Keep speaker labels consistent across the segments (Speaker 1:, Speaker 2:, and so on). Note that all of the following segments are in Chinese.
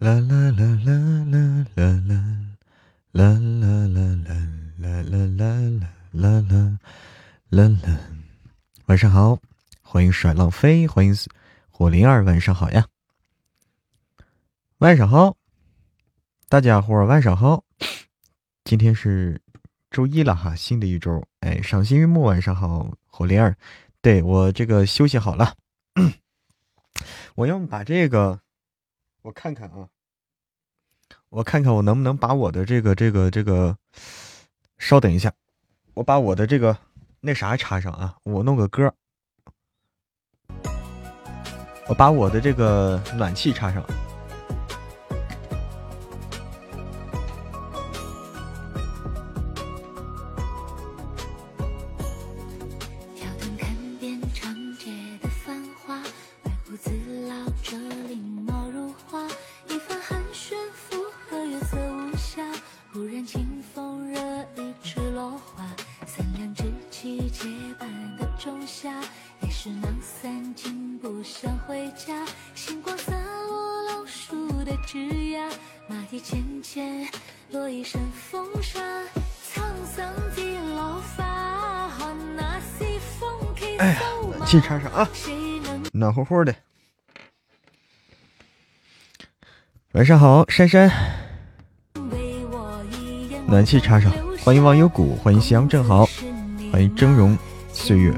Speaker 1: 啦啦啦啦啦啦啦啦啦啦啦啦啦啦啦啦啦啦！晚上好，欢迎甩浪飞，欢迎火灵儿，晚上好呀！晚上好，大家伙儿晚上好！今天是周一了哈，新的一周，哎，赏心悦目，晚上好，火灵儿，对我这个休息好了，我要把这个。我看看啊，我看看我能不能把我的这个这个这个，稍等一下，我把我的这个那啥插上啊，我弄个歌，我把我的这个暖气插上。暖乎乎的。晚上好，珊珊。暖气插上，欢迎忘忧谷，欢迎夕阳正好，欢迎峥嵘岁月。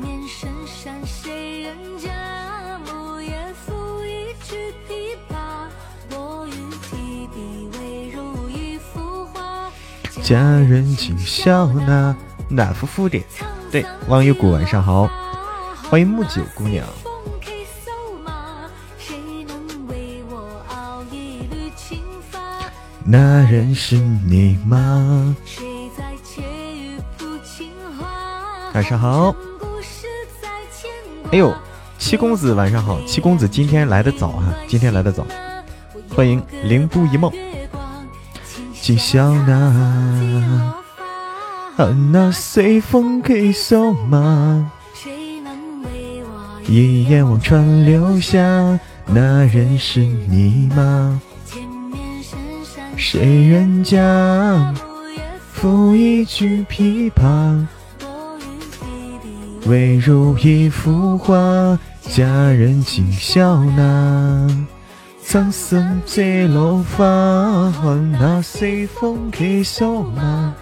Speaker 1: 佳人今宵那暖乎乎的，对，忘忧谷晚上好。欢迎木九姑娘。那人是你吗？晚上好。哎呦，七公子晚上好，七公子今天来的早啊，今天来的早。欢迎灵都一梦。今宵那，那随风给送吗？一眼望穿流霞，那人是你吗？谁人家抚一曲琵琶，唯如一幅画。佳人今笑纳，苍生最落发，那随风给送吗？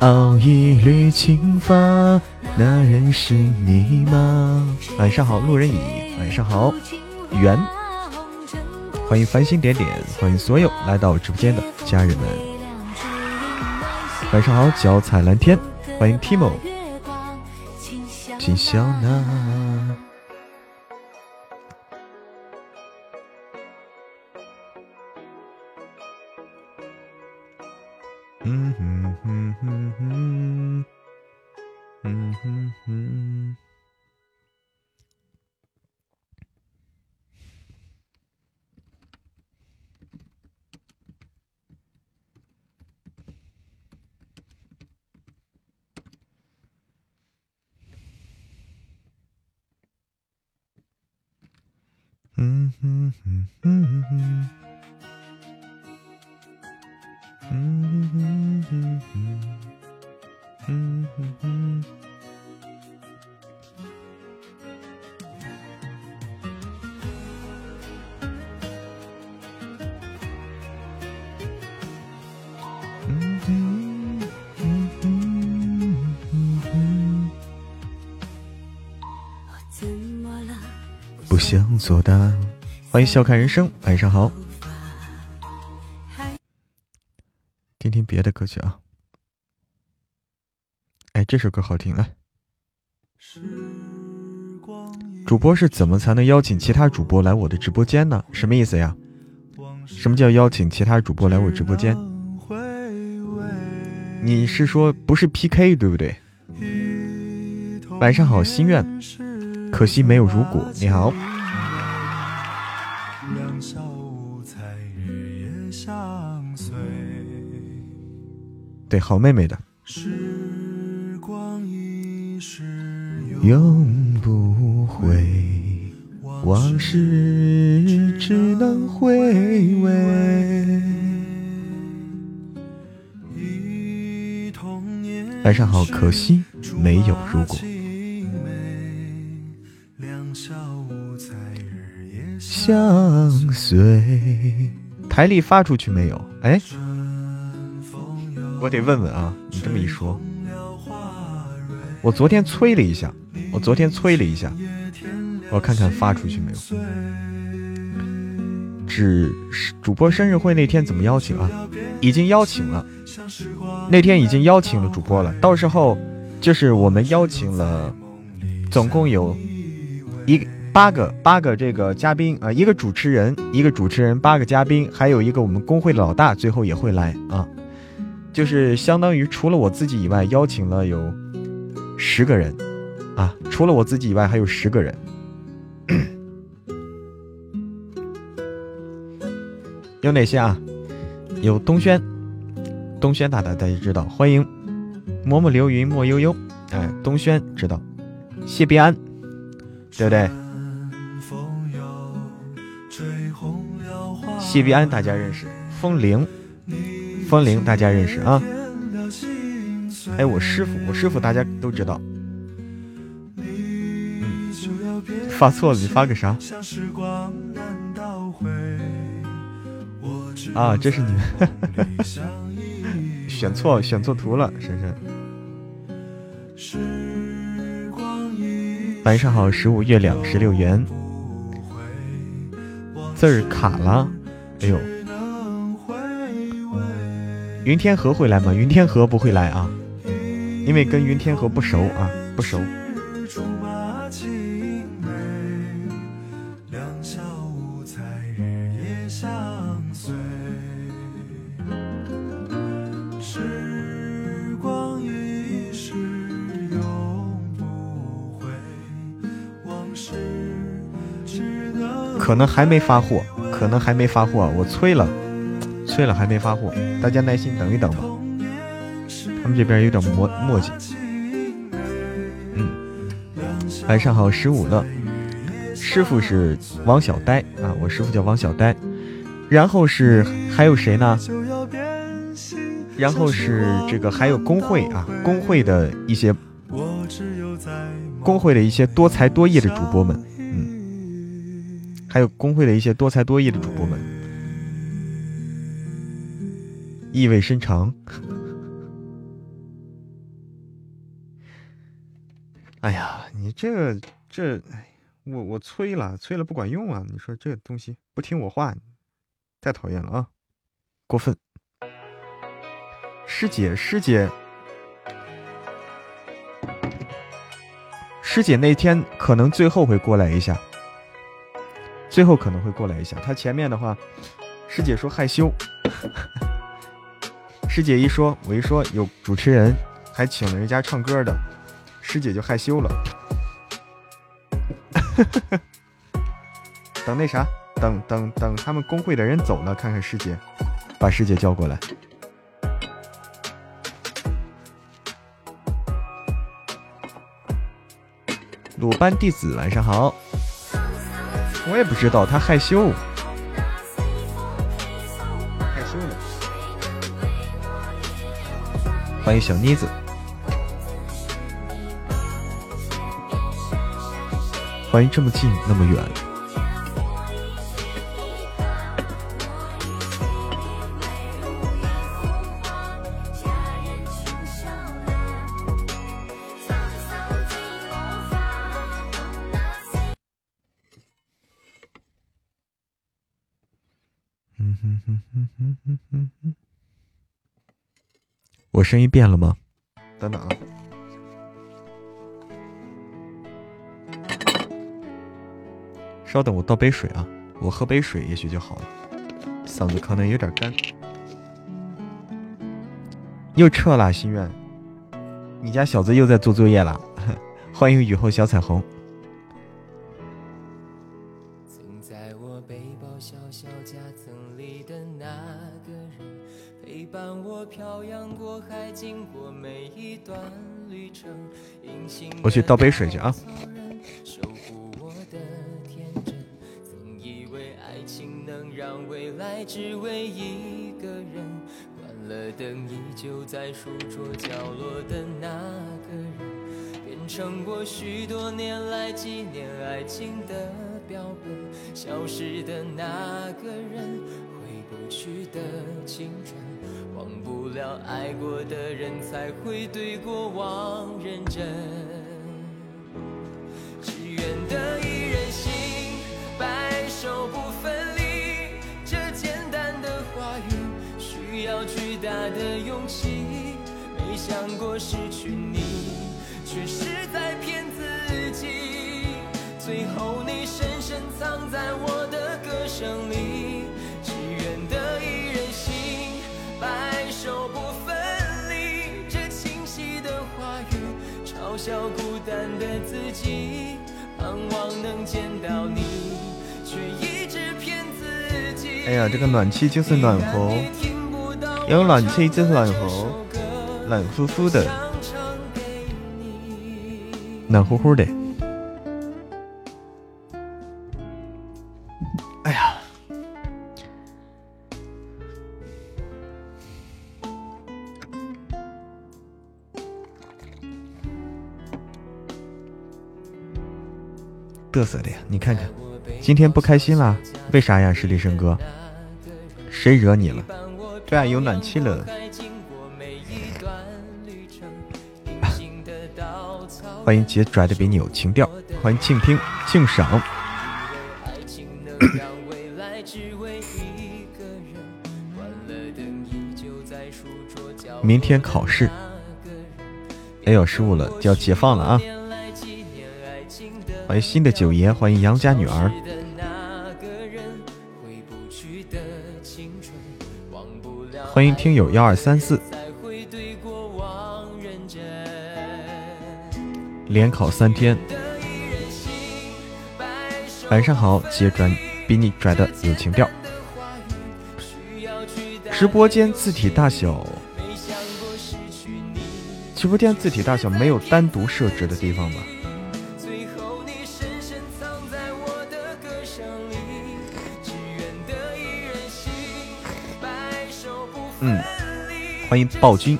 Speaker 1: 熬一缕青发。那人是你吗？晚上好，路人乙。晚上好，圆。欢迎繁星点点，欢迎所有来到直播间的家人们。晚上好，脚踩蓝天。欢迎 Timo。金小南。欢迎笑看人生，晚上好。听听别的歌曲啊。哎，这首歌好听，来。主播是怎么才能邀请其他主播来我的直播间呢？什么意思呀？什么叫邀请其他主播来我直播间？你是说不是 PK 对不对？晚上好，心愿，可惜没有如果。你好。对，好妹妹的。永不回。往事只能回味。晚上好，可惜没有如果。相随，台历发出去没有？哎，我得问问啊！你这么一说，我昨天催了一下，我昨天催了一下，我看看发出去没有。只主播生日会那天怎么邀请啊？已经邀请了，那天已经邀请了主播了。到时候就是我们邀请了，总共有一。八个八个这个嘉宾啊，一个主持人，一个主持人，八个嘉宾，还有一个我们工会的老大，最后也会来啊，就是相当于除了我自己以外，邀请了有十个人。啊，除了我自己以外还有十个人，有哪些啊？有东轩，东轩大大大家知道，欢迎。默默流云莫悠悠，哎，东轩知道，谢必安，对不对？谢必安大家认识，风铃，风铃大家认识啊。哎，我师傅，我师傅大家都知道。嗯，发错了，你发个啥？啊，这是你们 选错选错图了，珊珊。晚上好，十五月两十六圆，字儿卡了。哎呦，云天河会来吗？云天河不会来啊，因为跟云天河不熟啊，不熟。可能还没发货。可能还没发货，我催了，催了还没发货，大家耐心等一等吧。他们这边有点磨磨叽。嗯，晚上好，十五了。师傅是王小呆啊，我师傅叫王小呆。然后是还有谁呢？然后是这个还有工会啊，工会的一些，工会的一些多才多艺的主播们。嗯还有工会的一些多才多艺的主播们，意味深长。哎呀，你这这，我我催了，催了不管用啊！你说这东西不听我话，太讨厌了啊，过分！师姐，师姐，师姐那天可能最后会过来一下。最后可能会过来一下，他前面的话，师姐说害羞，师姐一说，我一说有主持人，还请了人家唱歌的，师姐就害羞了。等那啥，等等等他们工会的人走了，看看师姐，把师姐叫过来。鲁班弟子，晚上好。我也不知道，他害羞，欢迎小妮子，欢迎这么近那么远。我声音变了吗？等等啊，稍等，我倒杯水啊，我喝杯水也许就好了，嗓子可能有点干。又撤了，心愿，你家小子又在做作业了。欢迎雨后小彩虹。在我
Speaker 2: 背包小小夹层里的那个人，陪伴我漂洋过海，经过每一段旅程，隐形，我
Speaker 1: 去倒杯水去啊，
Speaker 2: 守护我的天真，曾以为爱情能让未来只为一个人，关了灯依旧在书桌角落的那个人，变成我许多年来纪念爱情的。消失的那个人，回不去的青春，忘不了爱过的人，才会对过往认真。只愿得一人心，白首不分离。这简单的话语，需要巨大的勇气。没想过失去你，却己。盼望能见到你，却一直骗自己。
Speaker 1: 哎呀，这个暖气就是暖和，有暖气就是暖和，暖乎乎的，暖乎乎的。嘚瑟的呀！你看看，今天不开心啦？为啥呀，实力生哥？谁惹你了？对啊，有暖气了。欢迎姐拽的比你有情调，欢迎静听静赏。明天考试，哎呦，失误了，就要解放了啊！欢迎新的九爷，欢迎杨家女儿。欢迎听友幺二三四。连考三天，晚上好，接拽比你拽的有情调。直播间字体大小，直播间字体大小没有单独设置的地方吧？嗯，欢迎暴君。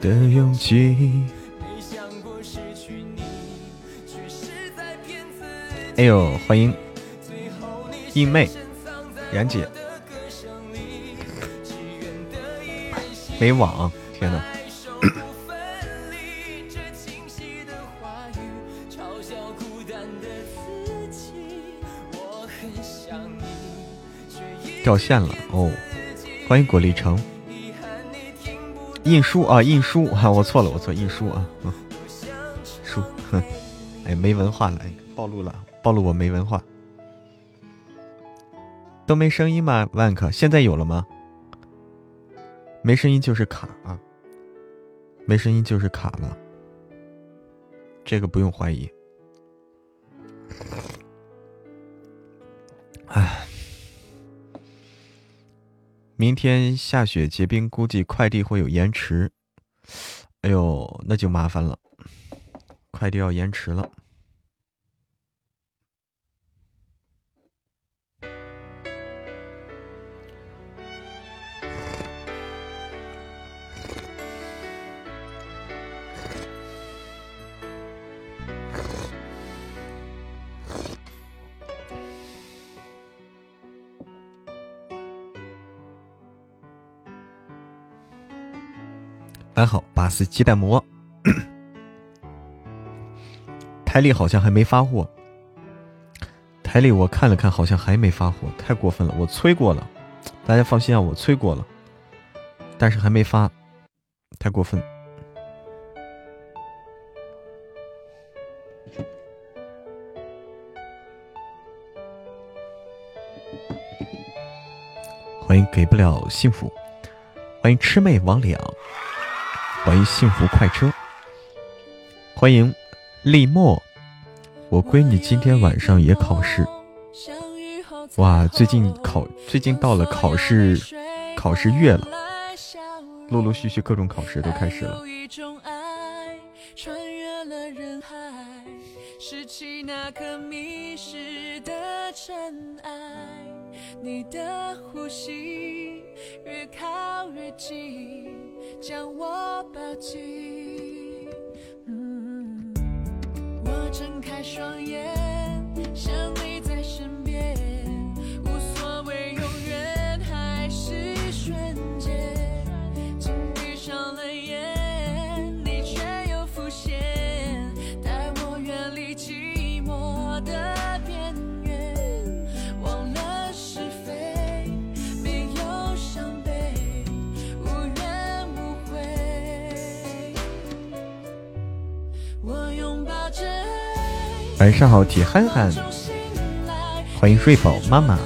Speaker 1: 的勇气。哎呦，欢迎印妹、然姐，没网，天哪！掉线了哦，欢迎果粒橙。印书啊，印书。啊，我错了，我错，印书啊，嗯，书，哼，哎，没文化了，暴露了，暴露我没文化，都没声音吗？万克，现在有了吗？没声音就是卡啊，没声音就是卡了，这个不用怀疑。哎。明天下雪结冰，估计快递会有延迟。哎呦，那就麻烦了，快递要延迟了。安好，巴斯鸡蛋馍，台里好像还没发货。台里我看了看，好像还没发货，太过分了！我催过了，大家放心啊，我催过了，但是还没发，太过分。欢迎给不了幸福，欢迎魑魅魍魉。欢迎幸福快车，欢迎立墨，我闺女今天晚上也考试。哇，最近考，最近到了考试考试月了，陆陆续续各种考试都开始了。你的呼吸越靠越近，将我抱紧。嗯我睁开双眼，想晚上好，铁憨憨，欢迎睡宝妈妈。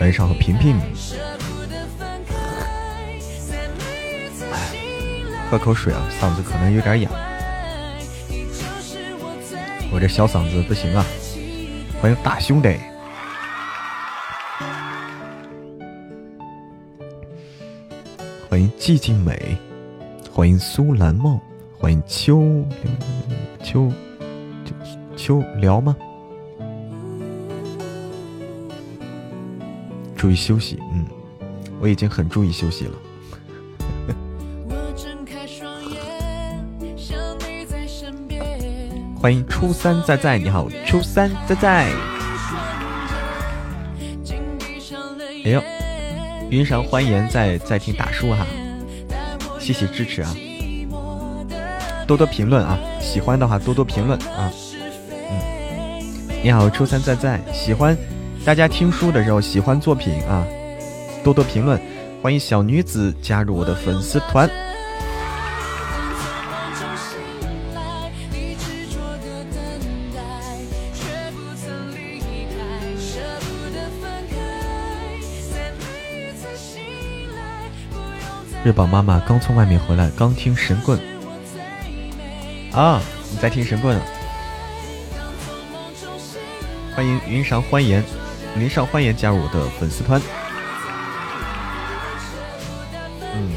Speaker 1: 晚上好，平平。喝口水啊，嗓子可能有点哑。我这小嗓子不行啊。欢迎大兄弟。欢迎寂静美。欢迎苏兰梦。欢迎秋。秋秋聊吗？注意休息，嗯，我已经很注意休息了。欢迎初三在在，你好，初三在在。哎呦，云裳欢颜在在听大叔哈，谢谢支持啊。多多评论啊！喜欢的话多多评论啊！嗯，你好，初三在在，喜欢大家听书的时候喜欢作品啊，多多评论，欢迎小女子加入我的粉丝团。日宝妈妈刚从外面回来，刚听神棍。啊！你在听神棍啊？欢迎云上欢颜，云上欢颜加入我的粉丝团。嗯，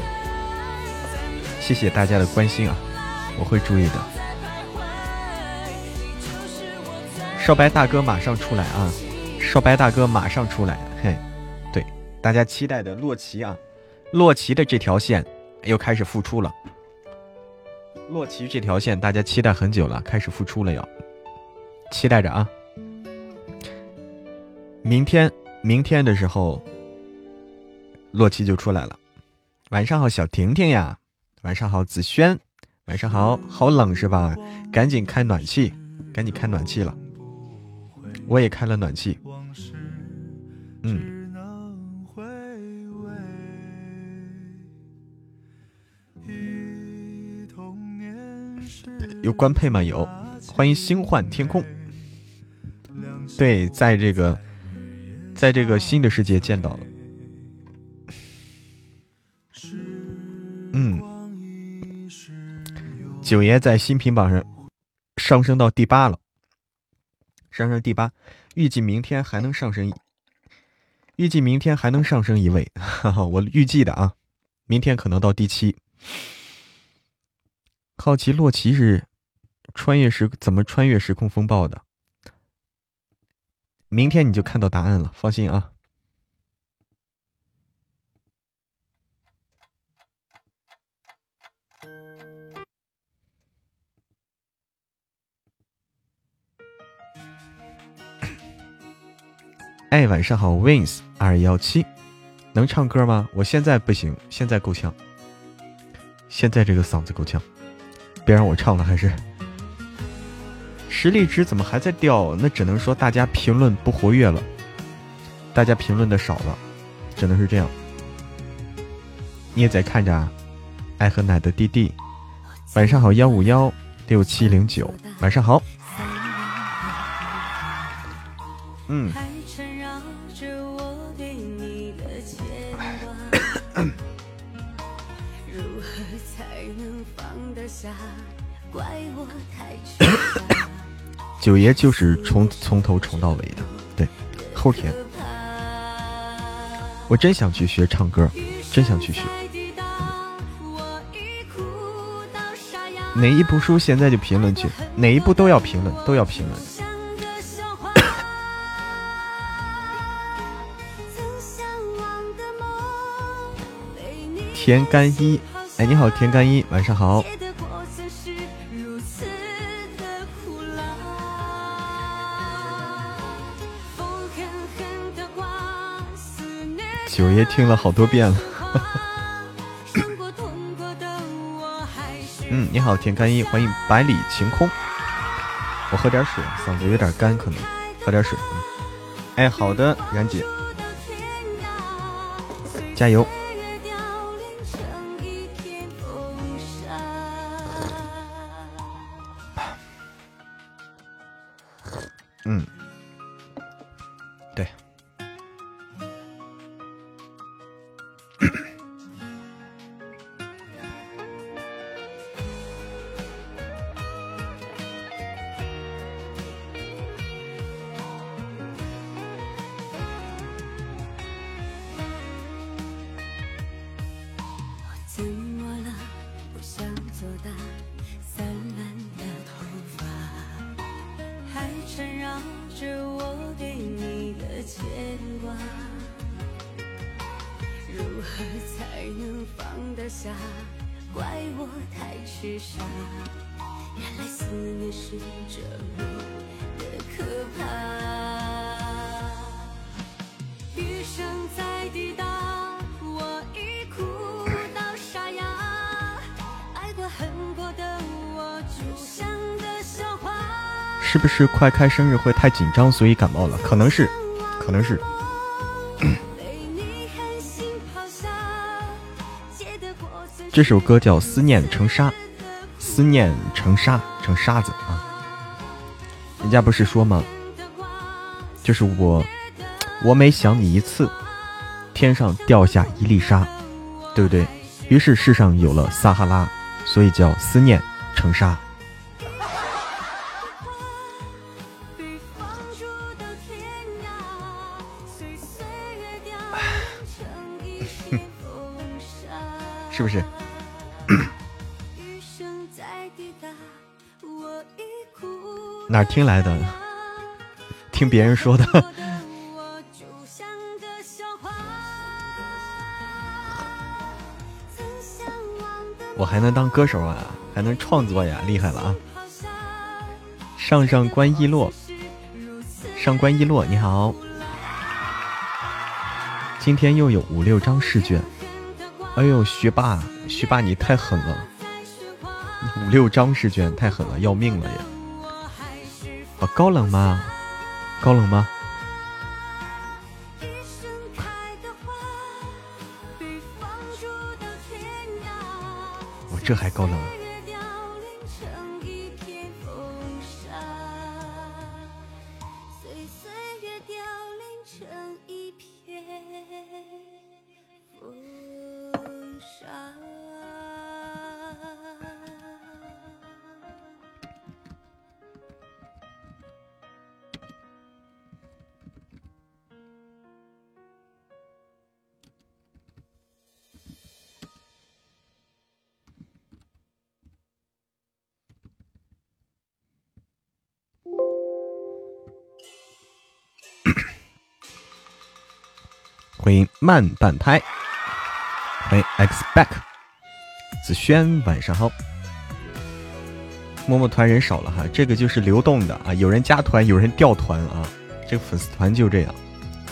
Speaker 1: 谢谢大家的关心啊，我会注意的。少白大哥马上出来啊！少白大哥马上出来，嘿，对，大家期待的洛奇啊，洛奇的这条线又开始复出了。洛奇这条线，大家期待很久了，开始复出了，要期待着啊！明天，明天的时候，洛奇就出来了。晚上好，小婷婷呀！晚上好，子轩！晚上好，好冷是吧？赶紧开暖气，赶紧开暖气了。我也开了暖气。嗯。有官配吗？有，欢迎星幻天空。对，在这个，在这个新的世界见到了。嗯，九爷在新品榜上上升到第八了，上升第八，预计明天还能上升，预计明天还能上升一位，哈哈，我预计的啊，明天可能到第七。好奇洛奇是。穿越时怎么穿越时空风暴的？明天你就看到答案了，放心啊！哎，晚上好，Wins 二幺七，能唱歌吗？我现在不行，现在够呛，现在这个嗓子够呛，别让我唱了，还是。实力值怎么还在掉？那只能说大家评论不活跃了，大家评论的少了，只能是这样。你也在看着啊，爱喝奶的弟弟，晚上好幺五幺六七零九，晚上好。嗯。
Speaker 2: 如何才能放得下？怪我太痴九爷就是从从头重到尾的，对，后天。我真想去学唱歌，真想去学。哪一部书现在就评论去，哪一部都要评论，都要评论。田干一，哎，你好，田干一，晚上好。九爷听了好多遍了。嗯，你好，田干一，欢迎百里晴空。我喝点水，嗓子有点干，可能喝点水。哎，好的，冉姐，加油。是快开生日会太紧张，所以感冒了，可能是，可能是。这首歌叫《思念成沙》，思念成沙，成沙子啊。人家不是说吗？就是我，我每想你一次，天上掉下一粒沙，对不对？于是世上有了撒哈拉，所以叫思念成沙。哪听来的？听别人说的。我还能当歌手啊，还能创作呀，厉害了啊！上上官一洛，上官一洛，你好。今天又有五六张试卷。哎呦，学霸，学霸你太狠了！五六张试卷太狠了，要命了呀！啊，高冷吗？高冷吗？我这还高冷？慢半拍，欢迎 X back，子轩晚上好。默默团人少了哈，这个就是流动的啊，有人加团，有人掉团啊，这个粉丝团就这样，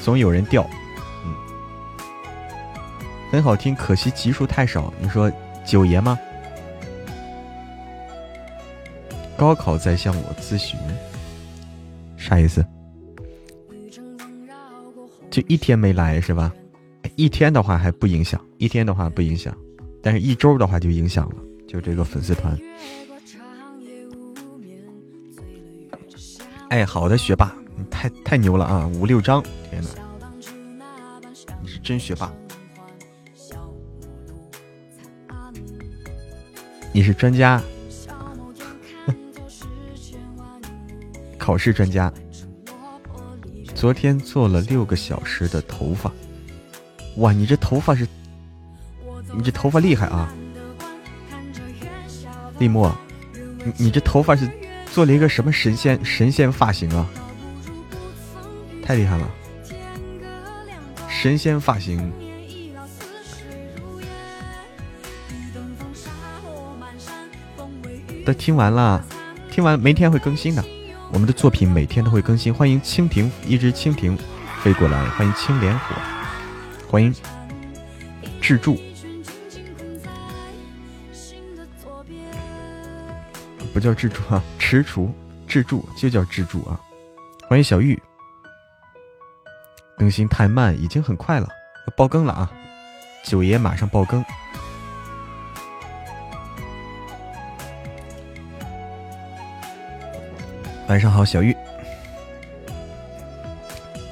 Speaker 2: 总有人掉。嗯，很好听，可惜集数太少。你说九爷吗？高考在向我咨询，啥意思？就一天没来是吧？一天的话还不影响，一天的话不影响，但是一周的话就影响了。就这个粉丝团。哎，好的，学霸，你太太牛了啊！五六张，天哪，你是真学霸，你是专家，
Speaker 1: 考试专家。昨天做了六个小时的头发，哇，你这头发是，你这头发厉害啊！立墨，你你这头发是做了一个什么神仙神仙发型啊？太厉害了，神仙发型。都听完了，听完明天会更新的。我们的作品每天都会更新，欢迎蜻蜓，一只蜻蜓飞过来，欢迎青莲火，欢迎。智柱，不叫智柱啊，踟蹰。志柱就叫智柱啊，欢迎小玉，更新太慢，已经很快了，要爆更了啊，九爷马上爆更。晚上好，小玉。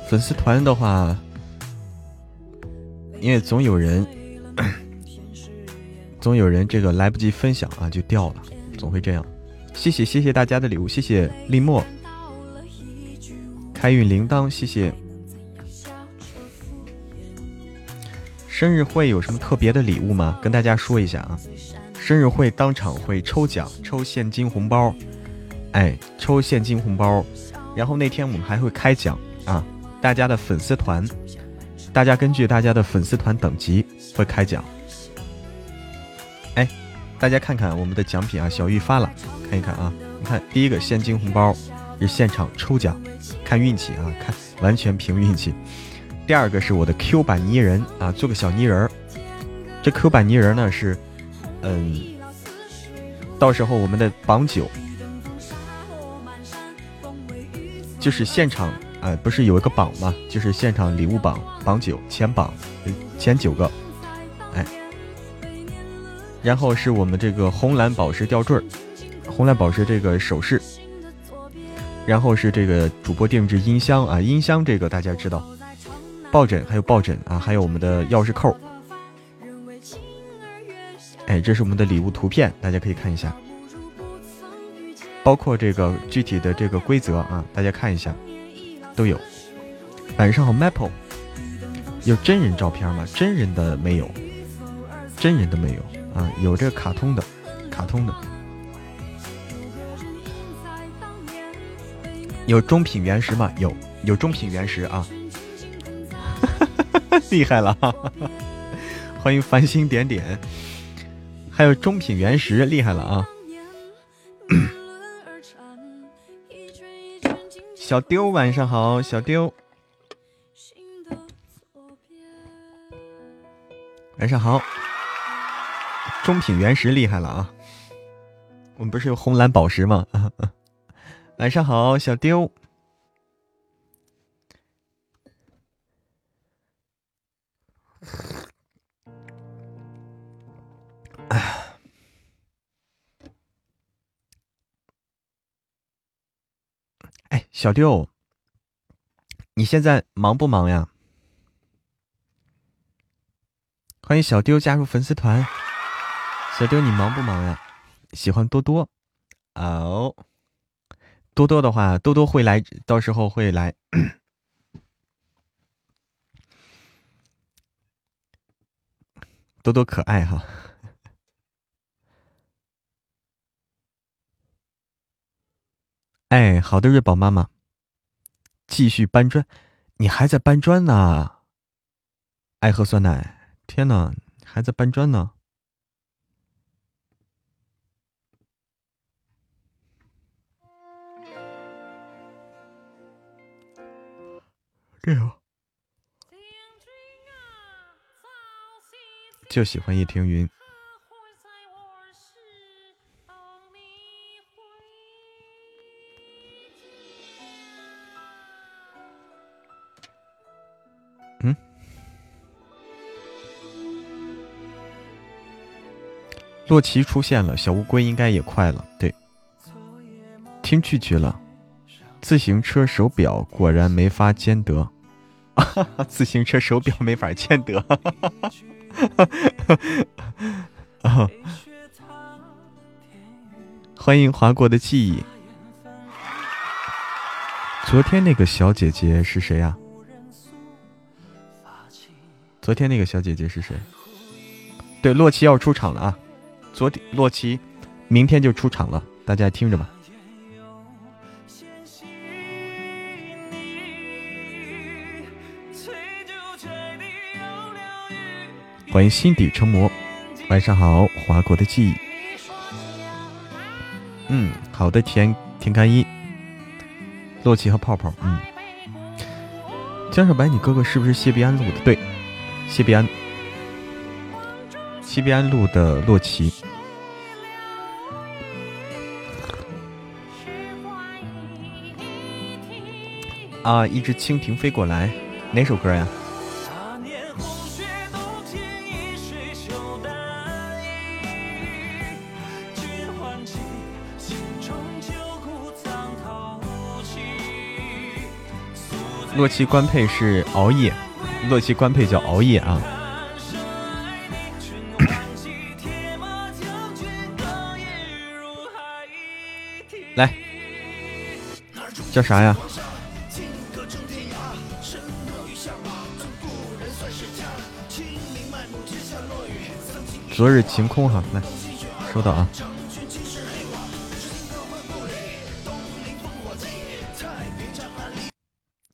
Speaker 1: 粉丝团的话，因为总有人，总有人这个来不及分享啊，就掉了，总会这样。谢谢谢谢大家的礼物，谢谢立墨，开运铃铛，谢谢。生日会有什么特别的礼物吗？跟大家说一下啊，生日会当场会抽奖，抽现金红包。哎，抽现金红包，然后那天我们还会开奖啊！大家的粉丝团，大家根据大家的粉丝团等级会开奖。哎，大家看看我们的奖品啊，小玉发了，看一看啊！你看第一个现金红包是现场抽奖，看运气啊，看完全凭运气。第二个是我的 Q 版泥人啊，做个小泥人儿。这 Q 版泥人呢是，嗯，到时候我们的榜九。就是现场，哎，不是有一个榜吗？就是现场礼物榜榜九前榜，前九个，哎，然后是我们这个红蓝宝石吊坠儿，红蓝宝石这个首饰，然后是这个主播定制音箱啊，音箱这个大家知道，抱枕还有抱枕啊，还有我们的钥匙扣，哎，这是我们的礼物图片，大家可以看一下。包括这个具体的这个规则啊，大家看一下，都有。晚上好，Maple，有真人照片吗？真人的没有，真人的没有啊，有这个卡通的，卡通的。有中品原石吗？有，有中品原石啊，厉害了，欢迎繁星点点，还有中品原石，厉害了啊。小丢，晚上好，小丢。晚上好，中品原石厉害了啊！我们不是有红蓝宝石吗？晚上好，小丢。哎，哎小丢，你现在忙不忙呀？欢迎小丢加入粉丝团。小丢，你忙不忙呀？喜欢多多哦。多多的话，多多会来，到时候会来。多多可爱哈。哎，好的，瑞宝妈妈，继续搬砖，你还在搬砖呢？爱喝酸奶，天哪，还在搬砖呢？对啊，就喜欢叶听云。洛奇出现了，小乌龟应该也快了。对，听蛐蛐了。自行车手表果然没法兼得，自行车手表没法兼得。欢迎划过的记忆。昨天那个小姐姐是谁呀？昨天那个小姐姐是谁？对，洛奇要出场了啊！昨天洛奇，明天就出场了，大家听着吧。欢迎心底成魔，晚上好，华国的记忆。嗯，好的，田田开一，洛奇和泡泡，嗯，江小白，你哥哥是不是谢必安路的？对，谢必安，西边路的洛奇。啊，一只蜻蜓飞过来，哪首歌呀？洛奇官配是熬夜，洛奇官配叫熬夜啊。叫啥呀？昨日晴空哈，来，收到啊。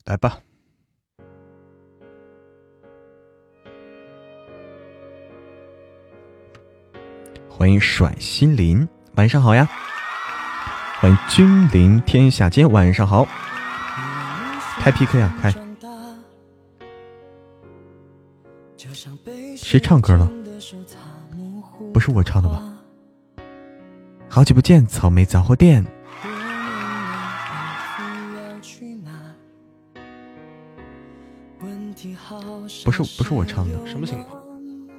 Speaker 1: 来吧，欢迎甩心灵，晚上好呀！欢迎君临天下间，晚上好。开 PK 啊，开！谁唱歌了？不是我唱的吧？好久不见，草莓杂货店。不是不是我唱的，
Speaker 3: 什么情况？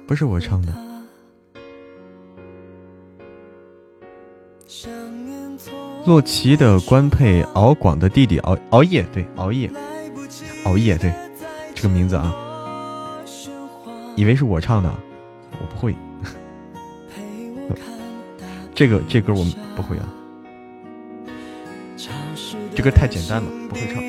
Speaker 1: 不是我唱的。洛奇的官配敖广的弟弟熬熬夜，对熬夜熬夜，对这个名字啊，以为是我唱的，我不会。这个这歌我们不会啊，这歌太简单了，不会唱。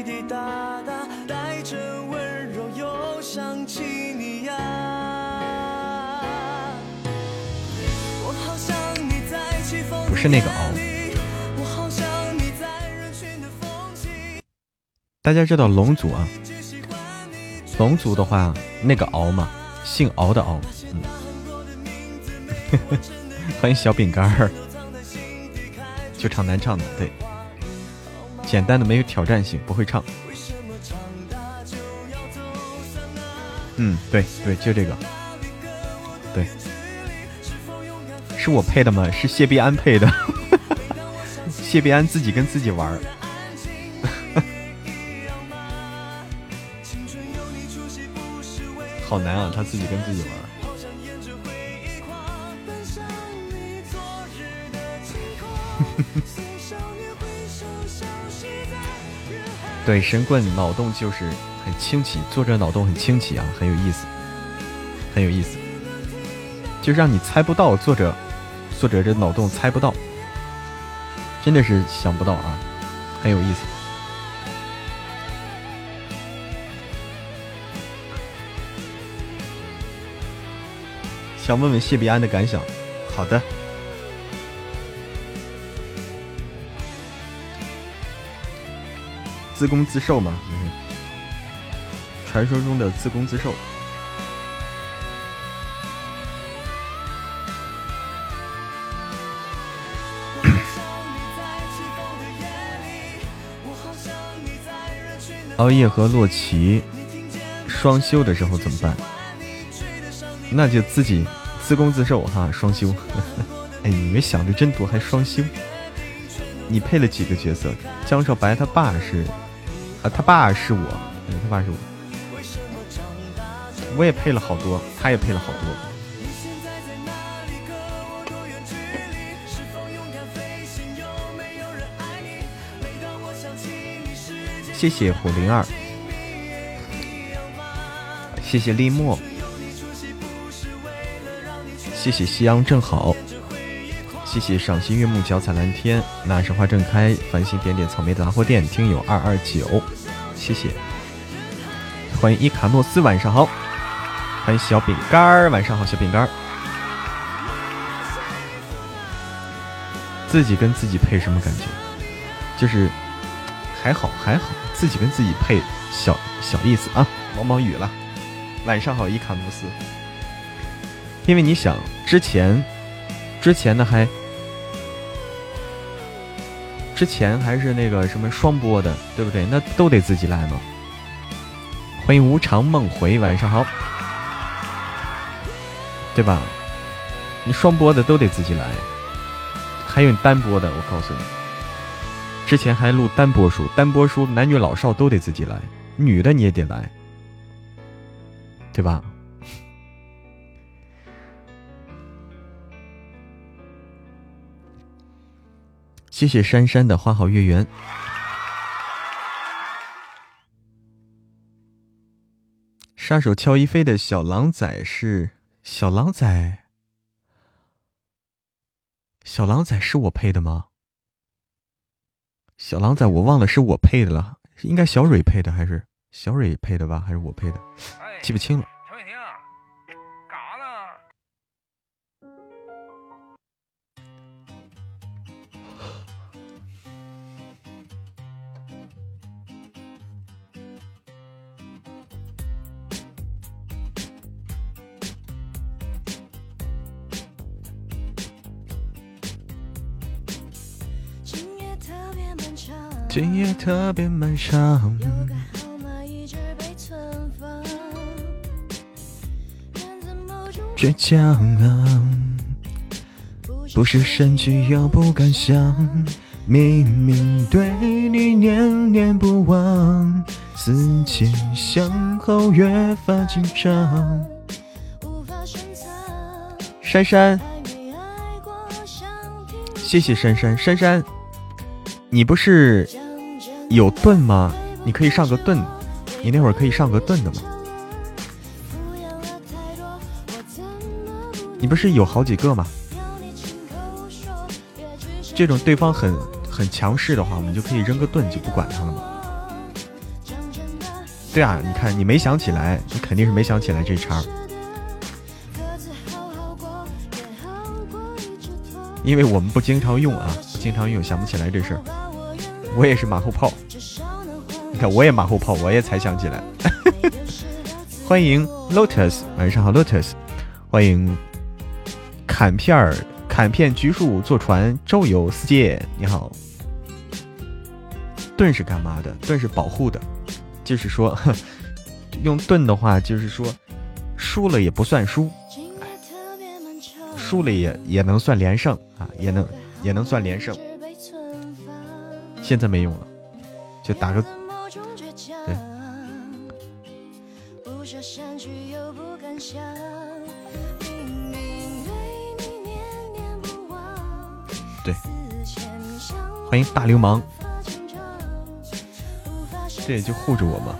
Speaker 1: 是那个敖，大家知道龙族啊？龙族的话，那个敖嘛，姓敖的敖。嗯，欢迎小饼干儿，就唱难唱的，对，简单的没有挑战性，不会唱。嗯，对对，就这个，对。是我配的吗？是谢必安配的。谢必安自己跟自己玩儿，好难啊！他自己跟自己玩。对，神棍脑洞就是很清奇，作者脑洞很清奇啊，很有意思，很有意思，就让你猜不到作者。作者这脑洞猜不到，真的是想不到啊，很有意思。想问问谢必安的感想。好的，自攻自受嘛，嗯，传说中的自攻自受。熬夜和洛奇双休的时候怎么办？那就自己自攻自受哈，双休。哎，你们想的真多，还双休？你配了几个角色？江少白他爸是啊，他爸是我，他爸是我。我也配了好多，他也配了好多。谢谢虎灵儿，谢谢立墨，谢谢夕阳正好，谢谢赏心悦目，脚踩蓝天，那时花正开，繁星点点，草莓杂货店，听友二二九，谢谢，欢迎伊卡诺斯，晚上好，欢迎小饼干儿，晚上好，小饼干儿，自己跟自己配什么感觉？就是还好还好，自己跟自己配小小意思啊，毛毛雨了，晚上好，伊卡诺斯，因为你想之前。之前呢还，之前还是那个什么双播的，对不对？那都得自己来嘛。欢迎无常梦回，晚上好，对吧？你双播的都得自己来，还有你单播的，我告诉你，之前还录单播书，单播书男女老少都得自己来，女的你也得来，对吧？谢谢珊珊的花好月圆。杀手乔一飞的小狼崽是小狼崽，小狼崽是我配的吗？小狼崽我忘了是我配的了，应该小蕊配的还是小蕊配的吧？还是我配的？记不清了。今夜特别漫长。倔强啊，不是生气又不敢想，明明对你念念不忘，思前想后越发紧张。珊珊，谢谢珊珊，珊珊，你不是。有盾吗？你可以上个盾，你那会儿可以上个盾的吗？你不是有好几个吗？这种对方很很强势的话，我们就可以扔个盾，就不管他了吗？对啊，你看你没想起来，你肯定是没想起来这茬，因为我们不经常用啊，不经常用，想不起来这事儿。我也是马后炮，你看我也马后炮，我也才想起来。欢迎 Lotus，晚上好 Lotus，欢迎砍片儿砍片橘树坐船周游世界，你好。盾是干嘛的？盾是保护的，就是说 用盾的话，就是说输了也不算输，输了也也能算连胜啊，也能也能算连胜。现在没用了，就打个对。对，欢迎大流氓，对，就护着我嘛。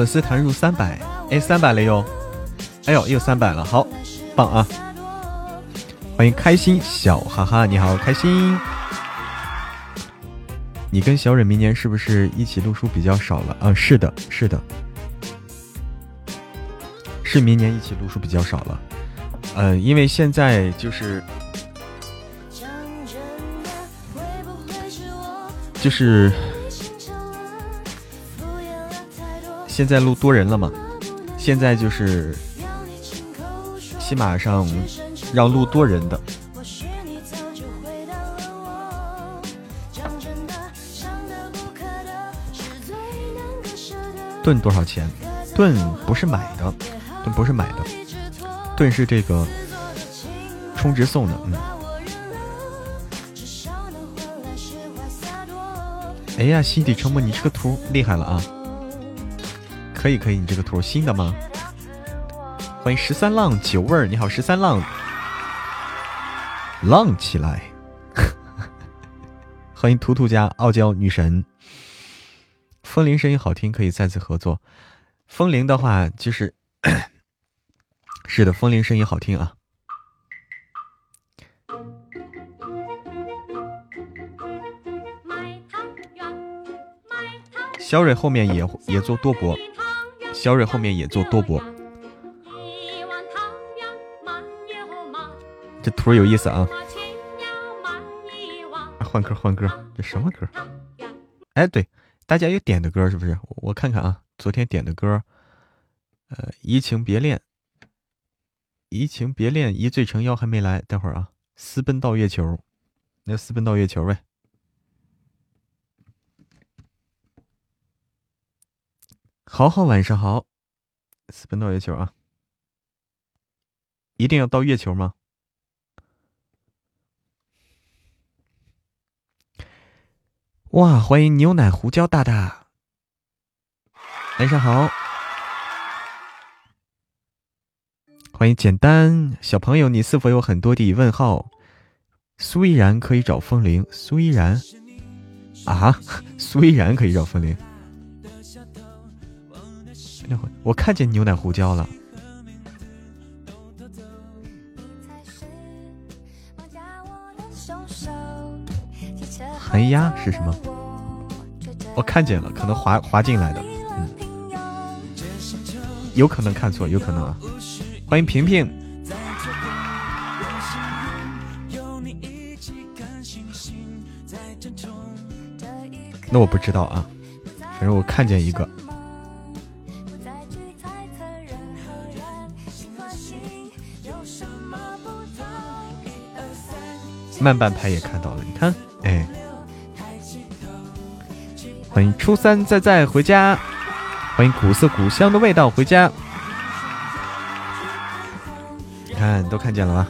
Speaker 1: 粉丝团入三百，哎，三百了哟！哎呦，又三百了，好棒啊！欢迎开心小哈哈，你好，开心！你跟小蕊明年是不是一起录书比较少了？啊，是的，是的，是明年一起录书比较少了。呃，因为现在就是就是。现在录多人了嘛？现在就是喜马上让录多人的。盾多少钱？盾不是买的，盾不是买的，盾是这个充值送的，嗯。哎呀，心底沉默，你这个图厉害了啊！可以可以，你这个图新的吗？欢迎十三浪酒味儿，你好十三浪，浪起来！欢迎图图家傲娇女神，风铃声音好听，可以再次合作。风铃的话就是，是的，风铃声音好听啊。小蕊后面也也做多播，小蕊后面也做多播。这图有意思啊！换歌换歌，这什么歌？哎，对，大家有点的歌是不是？我看看啊，昨天点的歌，呃，移情别恋，移情别恋，一醉成妖还没来，待会儿啊，私奔到月球，那私奔到月球呗。好好，晚上好，私奔到月球啊！一定要到月球吗？哇，欢迎牛奶胡椒大大，晚上好！欢迎简单小朋友，你是否有很多的问号？苏依然可以找风铃，苏依然啊，苏依然可以找风铃。我看见牛奶胡椒了。寒鸦是什么？我看见了，可能滑滑进来的，嗯，有可能看错，有可能啊。欢迎平平。那我不知道啊，反正我看见一个。慢半拍也看到了，你看，哎，欢迎初三在在回家，欢迎古色古香的味道回家，你看都看见了吗？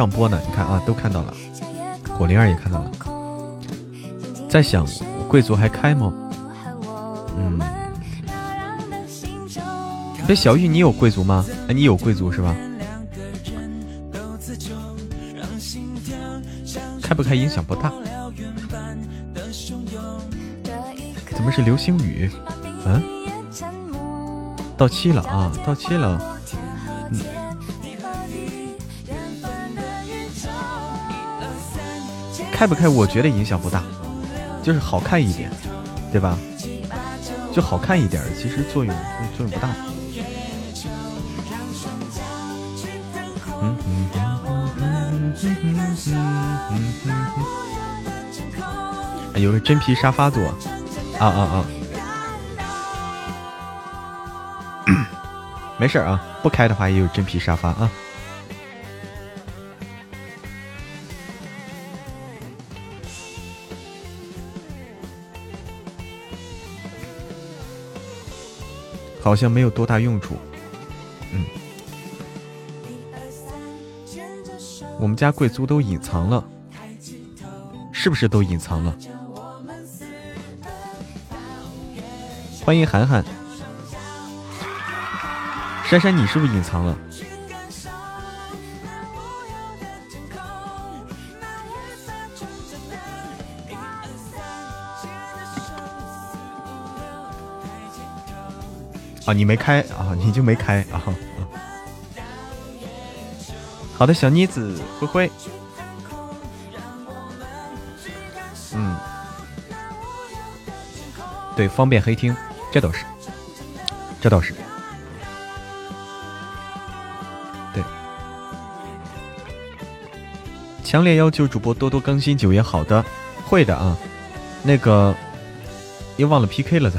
Speaker 1: 上播呢，你看啊，都看到了，火灵儿也看到了，在想贵族还开吗？嗯，这小玉你有贵族吗？哎，你有贵族是吧？开不开影响不大。怎么是流星雨？嗯，到期了啊，到期了。开不开？我觉得影响不大，就是好看一点，对吧？就好看一点，其实作用作用不大。嗯嗯嗯嗯有个真皮沙发坐，啊啊啊！没事啊，不开的话也有真皮沙发啊。好像没有多大用处，嗯，我们家贵族都隐藏了，是不是都隐藏了？欢迎涵涵，珊珊，你是不是隐藏了？你没开啊？你就没开啊？好的，小妮子，灰灰，嗯，对，方便黑听，这倒是，这倒是，对，强烈要求主播多多更新九爷，好的，会的啊，那个又忘了 PK 了的。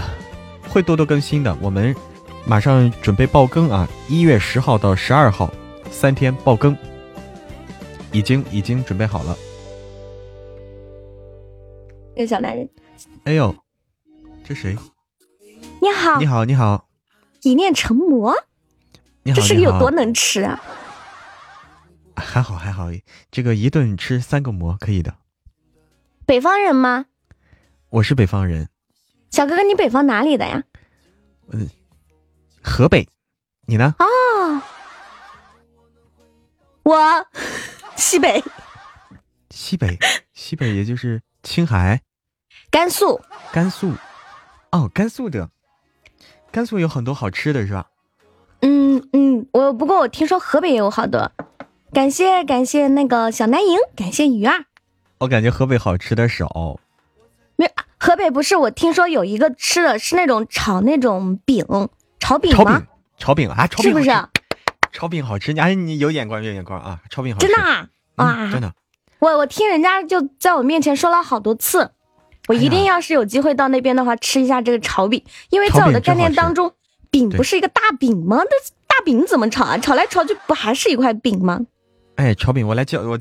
Speaker 1: 会多多更新的。我们马上准备爆更啊，一月十号到十二号三天爆更，已经已经准备好了。
Speaker 3: 这个小男人，
Speaker 1: 哎呦，这谁？
Speaker 3: 你好，
Speaker 1: 你好，你好，
Speaker 3: 一念成魔，
Speaker 1: 你好，
Speaker 3: 这是个有多能吃啊？
Speaker 1: 还好还好，这个一顿吃三个馍可以的。
Speaker 3: 北方人吗？
Speaker 1: 我是北方人，
Speaker 3: 小哥哥，你北方哪里的呀？
Speaker 1: 河北，你呢？
Speaker 3: 哦，我西北，
Speaker 1: 西北，西北也就是青海、
Speaker 3: 甘肃。
Speaker 1: 甘肃。哦，甘肃的，甘肃有很多好吃的是吧？
Speaker 3: 嗯嗯，我不过我听说河北也有好多。感谢感谢那个小南营，感谢鱼儿。
Speaker 1: 我感觉河北好吃的少。
Speaker 3: 没河北不是我听说有一个吃的是那种炒那种饼，炒饼吗
Speaker 1: 炒饼？，啊，炒饼
Speaker 3: 是不是？
Speaker 1: 炒饼好吃，你哎，你有眼光，有眼光啊！炒饼好吃，
Speaker 3: 真的啊？
Speaker 1: 嗯
Speaker 3: 哇
Speaker 1: 真的。
Speaker 3: 我我听人家就在我面前说了好多次，我一定要是有机会到那边的话，吃一下这个炒饼，因为在我的概念当中，饼
Speaker 1: 对
Speaker 3: 不是一个大饼吗？那大饼怎么炒啊？炒来炒去不还是一块饼吗？
Speaker 1: 哎，炒饼，我来教我，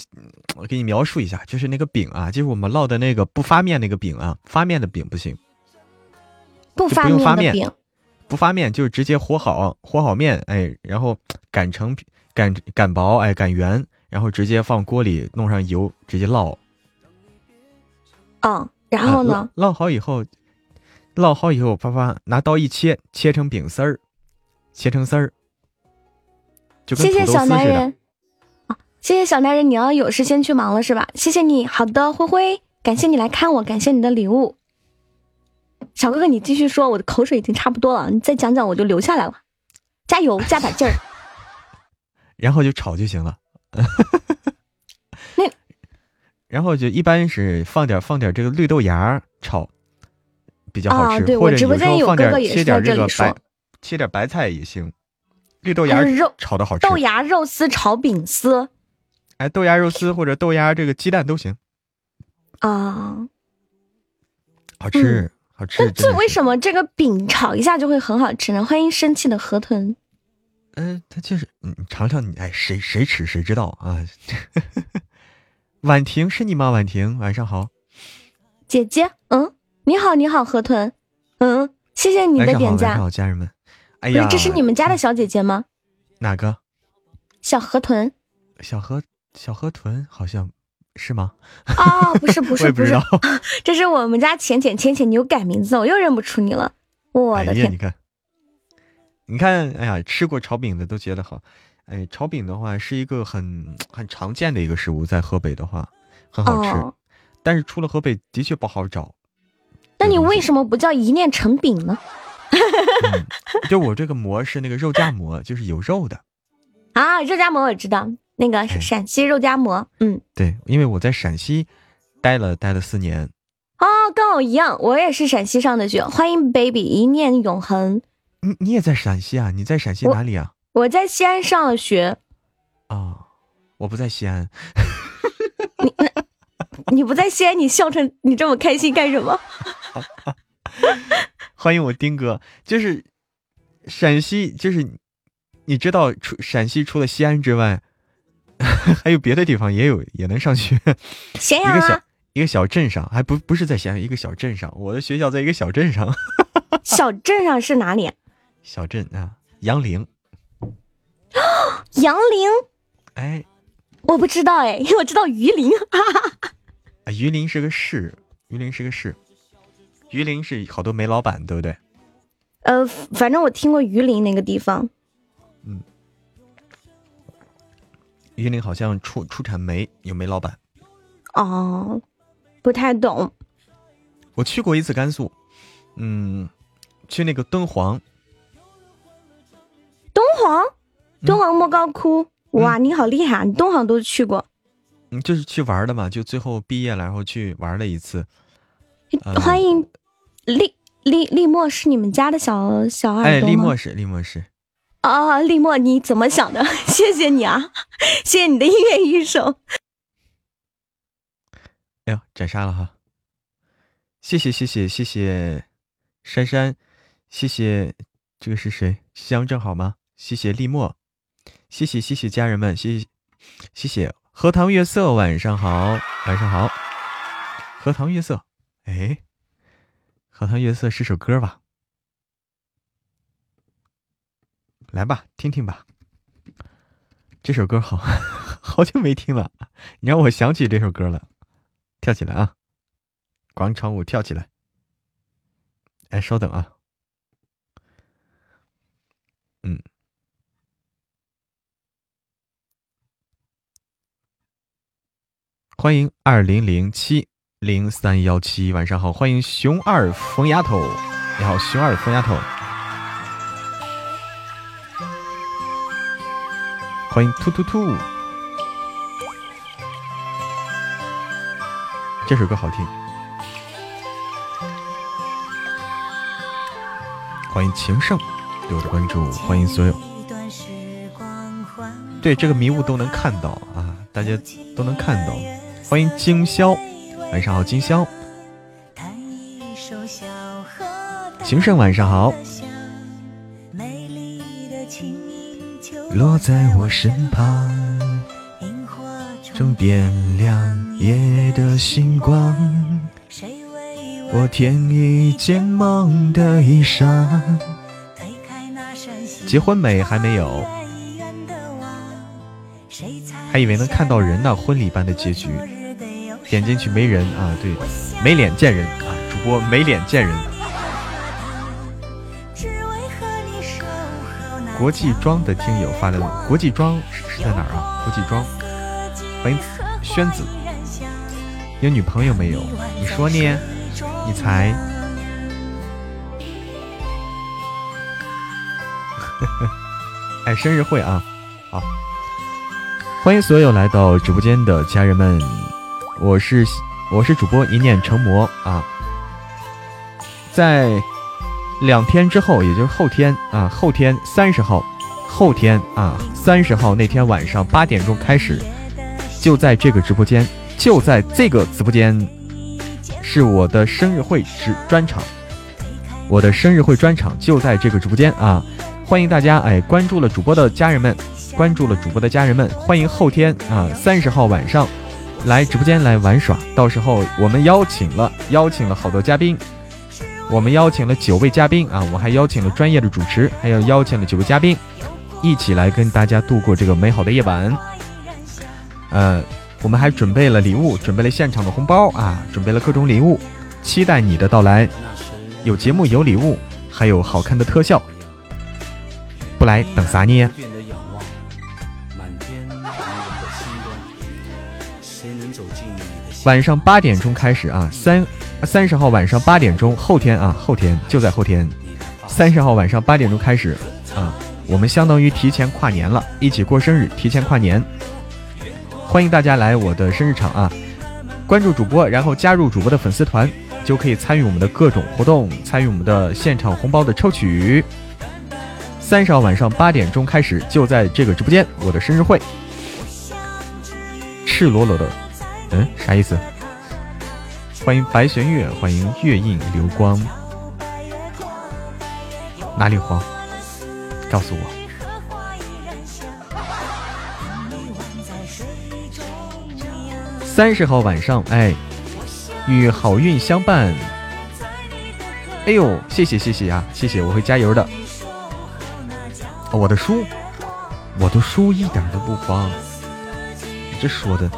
Speaker 1: 我给你描述一下，就是那个饼啊，就是我们烙的那个不发面那个饼啊，发面的饼不行，
Speaker 3: 不发
Speaker 1: 面
Speaker 3: 的饼，
Speaker 1: 不发面就是直接和好和好面，哎，然后擀成擀擀薄，哎，擀圆，然后直接放锅里弄上油，直接烙。
Speaker 3: 嗯，然后呢？
Speaker 1: 啊烙烙好以后，烙好以后，啪啪拿刀一切，切成饼丝儿，切成丝儿，就跟
Speaker 3: 谢谢
Speaker 1: 土豆丝似的。
Speaker 3: 小男人。啊，谢谢小男人，你要有事先去忙了是吧？谢谢你，好的，灰灰，感谢你来看我，感谢你的礼物。小哥哥，你继续说，我的口水已经差不多了，你再讲讲我就留下来了。加油，加把劲儿。
Speaker 1: 然后就炒就行了。
Speaker 3: 那
Speaker 1: 然后就一般是放点放点这个绿豆芽炒，比较好吃。
Speaker 3: 啊对
Speaker 1: 或者
Speaker 3: 我直播间
Speaker 1: 有
Speaker 3: 哥哥也是
Speaker 1: 切点
Speaker 3: 在这里说
Speaker 1: 这个白，切点白菜也行。绿豆芽炒的好吃，
Speaker 3: 豆芽肉丝炒饼丝
Speaker 1: 哎，豆芽肉丝或者豆芽这个鸡蛋都行，
Speaker 3: 啊。
Speaker 1: 好吃、好吃。
Speaker 3: 那这为？什么这个饼炒一下就会很好吃呢？欢迎生气的河豚。
Speaker 1: 嗯、它就是你你尝尝你，哎，谁谁吃谁知道啊。婉婷是你吗？婉婷，晚上好。
Speaker 3: 姐姐，嗯，你好，你好，河豚，嗯，谢谢你的点赞。
Speaker 1: 家人们。哎，呀，
Speaker 3: 这是你们家的小姐姐吗？
Speaker 1: 哪个？
Speaker 3: 小河豚
Speaker 1: 小河小河豚好像是吗？
Speaker 3: 哦，不是，不是，不是
Speaker 1: 也不知道。
Speaker 3: 这是我们家浅浅浅浅，你又改名字，我又认不出你了。我
Speaker 1: 哎呀，
Speaker 3: 的天
Speaker 1: 你，看，你看，哎呀，吃过炒饼的都觉得好。哎，炒饼的话是一个很很常见的一个食物，在河北的话很好吃，
Speaker 3: 哦，
Speaker 1: 但是出了河北的确不好找。
Speaker 3: 那你为什么不叫一念成饼呢？
Speaker 1: 嗯，就我这个馍是那个肉夹馍，就是有肉的。
Speaker 3: 啊，肉夹馍我知道，那个
Speaker 1: 哎
Speaker 3: 陕西肉夹馍，嗯，
Speaker 1: 对，因为我在陕西待了待了四年，
Speaker 3: 哦，跟我一样，我也是陕西上的学。欢迎 baby 一念永恒，
Speaker 1: 你你也在陕西啊？你在陕西哪里啊？
Speaker 3: 我在西安上了学，
Speaker 1: 啊、我不在西安。
Speaker 3: 你 你不在西安，你笑成你这么开心干什么？
Speaker 1: 欢迎我丁哥，就是陕西，就是你知道，除陕西除了西安之外，还有别的地方也有也能上学。
Speaker 3: 咸阳
Speaker 1: 一个小
Speaker 3: 啊，
Speaker 1: 一个小镇上，还不不是在咸阳，一个小镇上，我的学校在一个小镇上，
Speaker 3: 小镇上是哪里？
Speaker 1: 小镇啊，杨凌。
Speaker 3: 杨凌，
Speaker 1: 哎，
Speaker 3: 我不知道哎，因为我知道榆林。
Speaker 1: 啊榆林是个市，榆林是个市，榆林是好多煤老板，对不对？
Speaker 3: 呃，反正我听过榆林那个地方。
Speaker 1: 榆林好像出出产煤，有煤老板。
Speaker 3: 哦，不太懂。
Speaker 1: 我去过一次甘肃，嗯，去那个敦煌，
Speaker 3: 敦煌，
Speaker 1: 嗯
Speaker 3: 敦煌莫高窟，哇，你好厉害啊！你敦煌都去过。
Speaker 1: 嗯，就是去玩的嘛，就最后毕业了，然后去玩了一次。嗯
Speaker 3: 欢迎丽丽丽墨是你们家的小小耳朵吗？
Speaker 1: 哎，丽墨是丽墨是，
Speaker 3: 啊，丽墨，你怎么想的？谢谢你啊，谢谢你的音乐一首。
Speaker 1: 哎呦，斩杀了哈！谢谢谢谢谢谢珊珊，谢谢，这个是谁？香正好吗？谢谢立墨，谢谢谢谢家人们，谢谢谢谢荷塘月色，晚上好，晚上好，荷塘月色，哎，荷塘月色是首歌吧？来吧，听听吧，这首歌好 好久没听了，你让我想起这首歌了，跳起来啊！广场舞跳起来！哎，稍等啊。嗯，欢迎二零零七零三幺七，晚上好，欢迎熊二疯丫头，你好，熊二疯丫头，欢迎突突突，这首歌好听，欢迎情圣对。我的关注，欢迎所有。对这个迷雾都能看到啊，大家都能看到。欢迎今宵，晚上好，今宵。情圣晚上好。落在我身旁，中点亮夜的星光。我添一件梦的衣裳。结婚没？还没有，还以为能看到人呢。婚礼般的结局，点进去没人啊！对，没脸见人啊！主播没脸见人。国际庄的听友发来了，国际庄是在哪儿啊？国际庄，欢迎轩子，有女朋友没有？你说呢？你猜？哎，生日会啊！好，欢迎所有来到直播间的家人们，我是我是主播一念成魔啊，在两天之后，也就是后天啊，后天三十号，后天啊三十号那天晚上八点钟开始，就在这个直播间，就在这个直播间，是我的生日会直专场，我的生日会专场就在这个直播间啊。欢迎大家，哎，关注了主播的家人们，关注了主播的家人们，欢迎后天啊，三十号晚上来直播间来玩耍。到时候我们邀请了，邀请了好多嘉宾，我们邀请了九位嘉宾啊，我还邀请了专业的主持，还有邀请了九位嘉宾，一起来跟大家度过这个美好的夜晚。呃，我们还准备了礼物，准备了现场的红包啊，准备了各种礼物，期待你的到来。有节目，有礼物，还有好看的特效。不来等啥呢？晚上八点钟开始啊，三三十号晚上八点钟，后天啊，后天就在后天，三十号晚上八点钟开始啊，我们相当于提前跨年了，一起过生日，提前跨年。欢迎大家来我的生日场啊！关注主播，然后加入主播的粉丝团，就可以参与我们的各种活动，参与我们的现场红包的抽取。三十号晚上八点钟开始，就在这个直播间，我的生日会，赤裸裸的，嗯，啥意思？欢迎白玄月，欢迎月映流光，哪里慌？告诉我。三十号晚上，哎，与好运相伴。哎呦，谢谢谢谢啊，谢谢，我会加油的。我的书，我的书一点都不慌。这说的，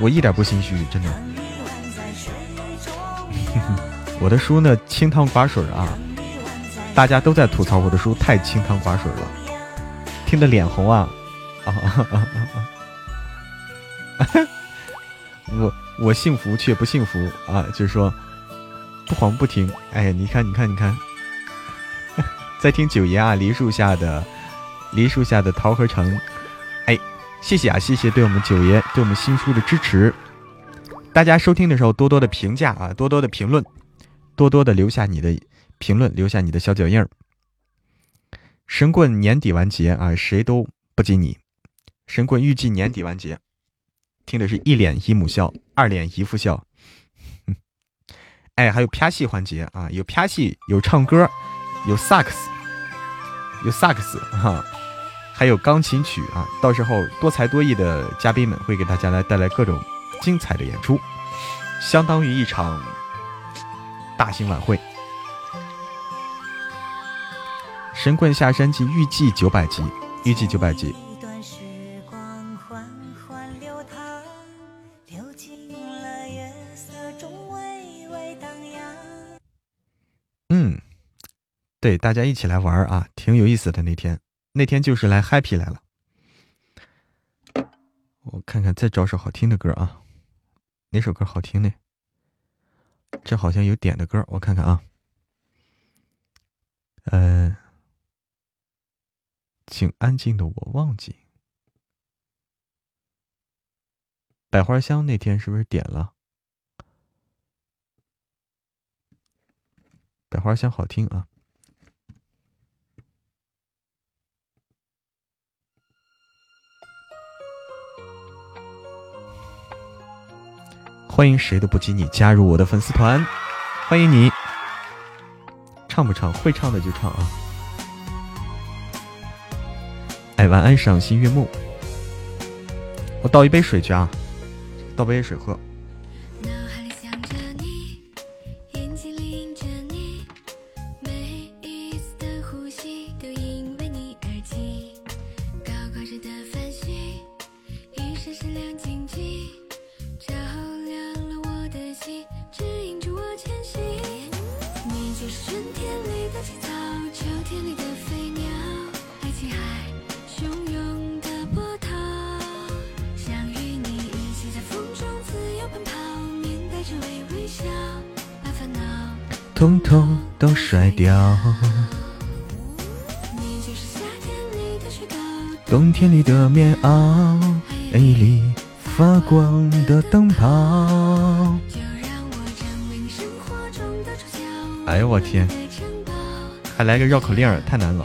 Speaker 1: 我一点不心虚，真的。我的书呢，清汤寡水啊，大家都在吐槽我的书太清汤寡水了，听得脸红啊！啊 我我幸福却不幸福啊，就是说不黄不听。哎，你看，你看，你看。在听九爷啊，梨树下的梨树下的桃和城，哎，谢谢啊，谢谢对我们九爷对我们新书的支持。大家收听的时候多多的评价啊，多多的评论，多多的留下你的评论，留下你的小脚印儿。神棍年底完结啊，谁都不及你。神棍预计年底完结，听的是一脸姨母笑，二脸姨父笑。哎，还有啪戏环节啊，有啪戏，有唱歌。有萨克斯，有萨克斯哈，还有钢琴曲啊。到时候多才多艺的嘉宾们会给大家来带来各种精彩的演出，相当于一场大型晚会。《神棍下山记》预计九百集，预计九百集。嗯对，大家一起来玩啊，挺有意思的。那天，那天就是来 happy 来了。我看看，再找首好听的歌啊，哪首歌好听呢？这好像有点的歌，我看看啊。呃，请安静的我忘记。百花香那天是不是点了？百花香好听啊。欢迎谁都不及你加入我的粉丝团，欢迎你。唱不唱？会唱的就唱啊。哎，晚安，赏心悦目。我倒一杯水去啊，倒杯水喝。天里的棉袄，夜里发光的灯泡。哎呦我天，还来个绕口令太难了。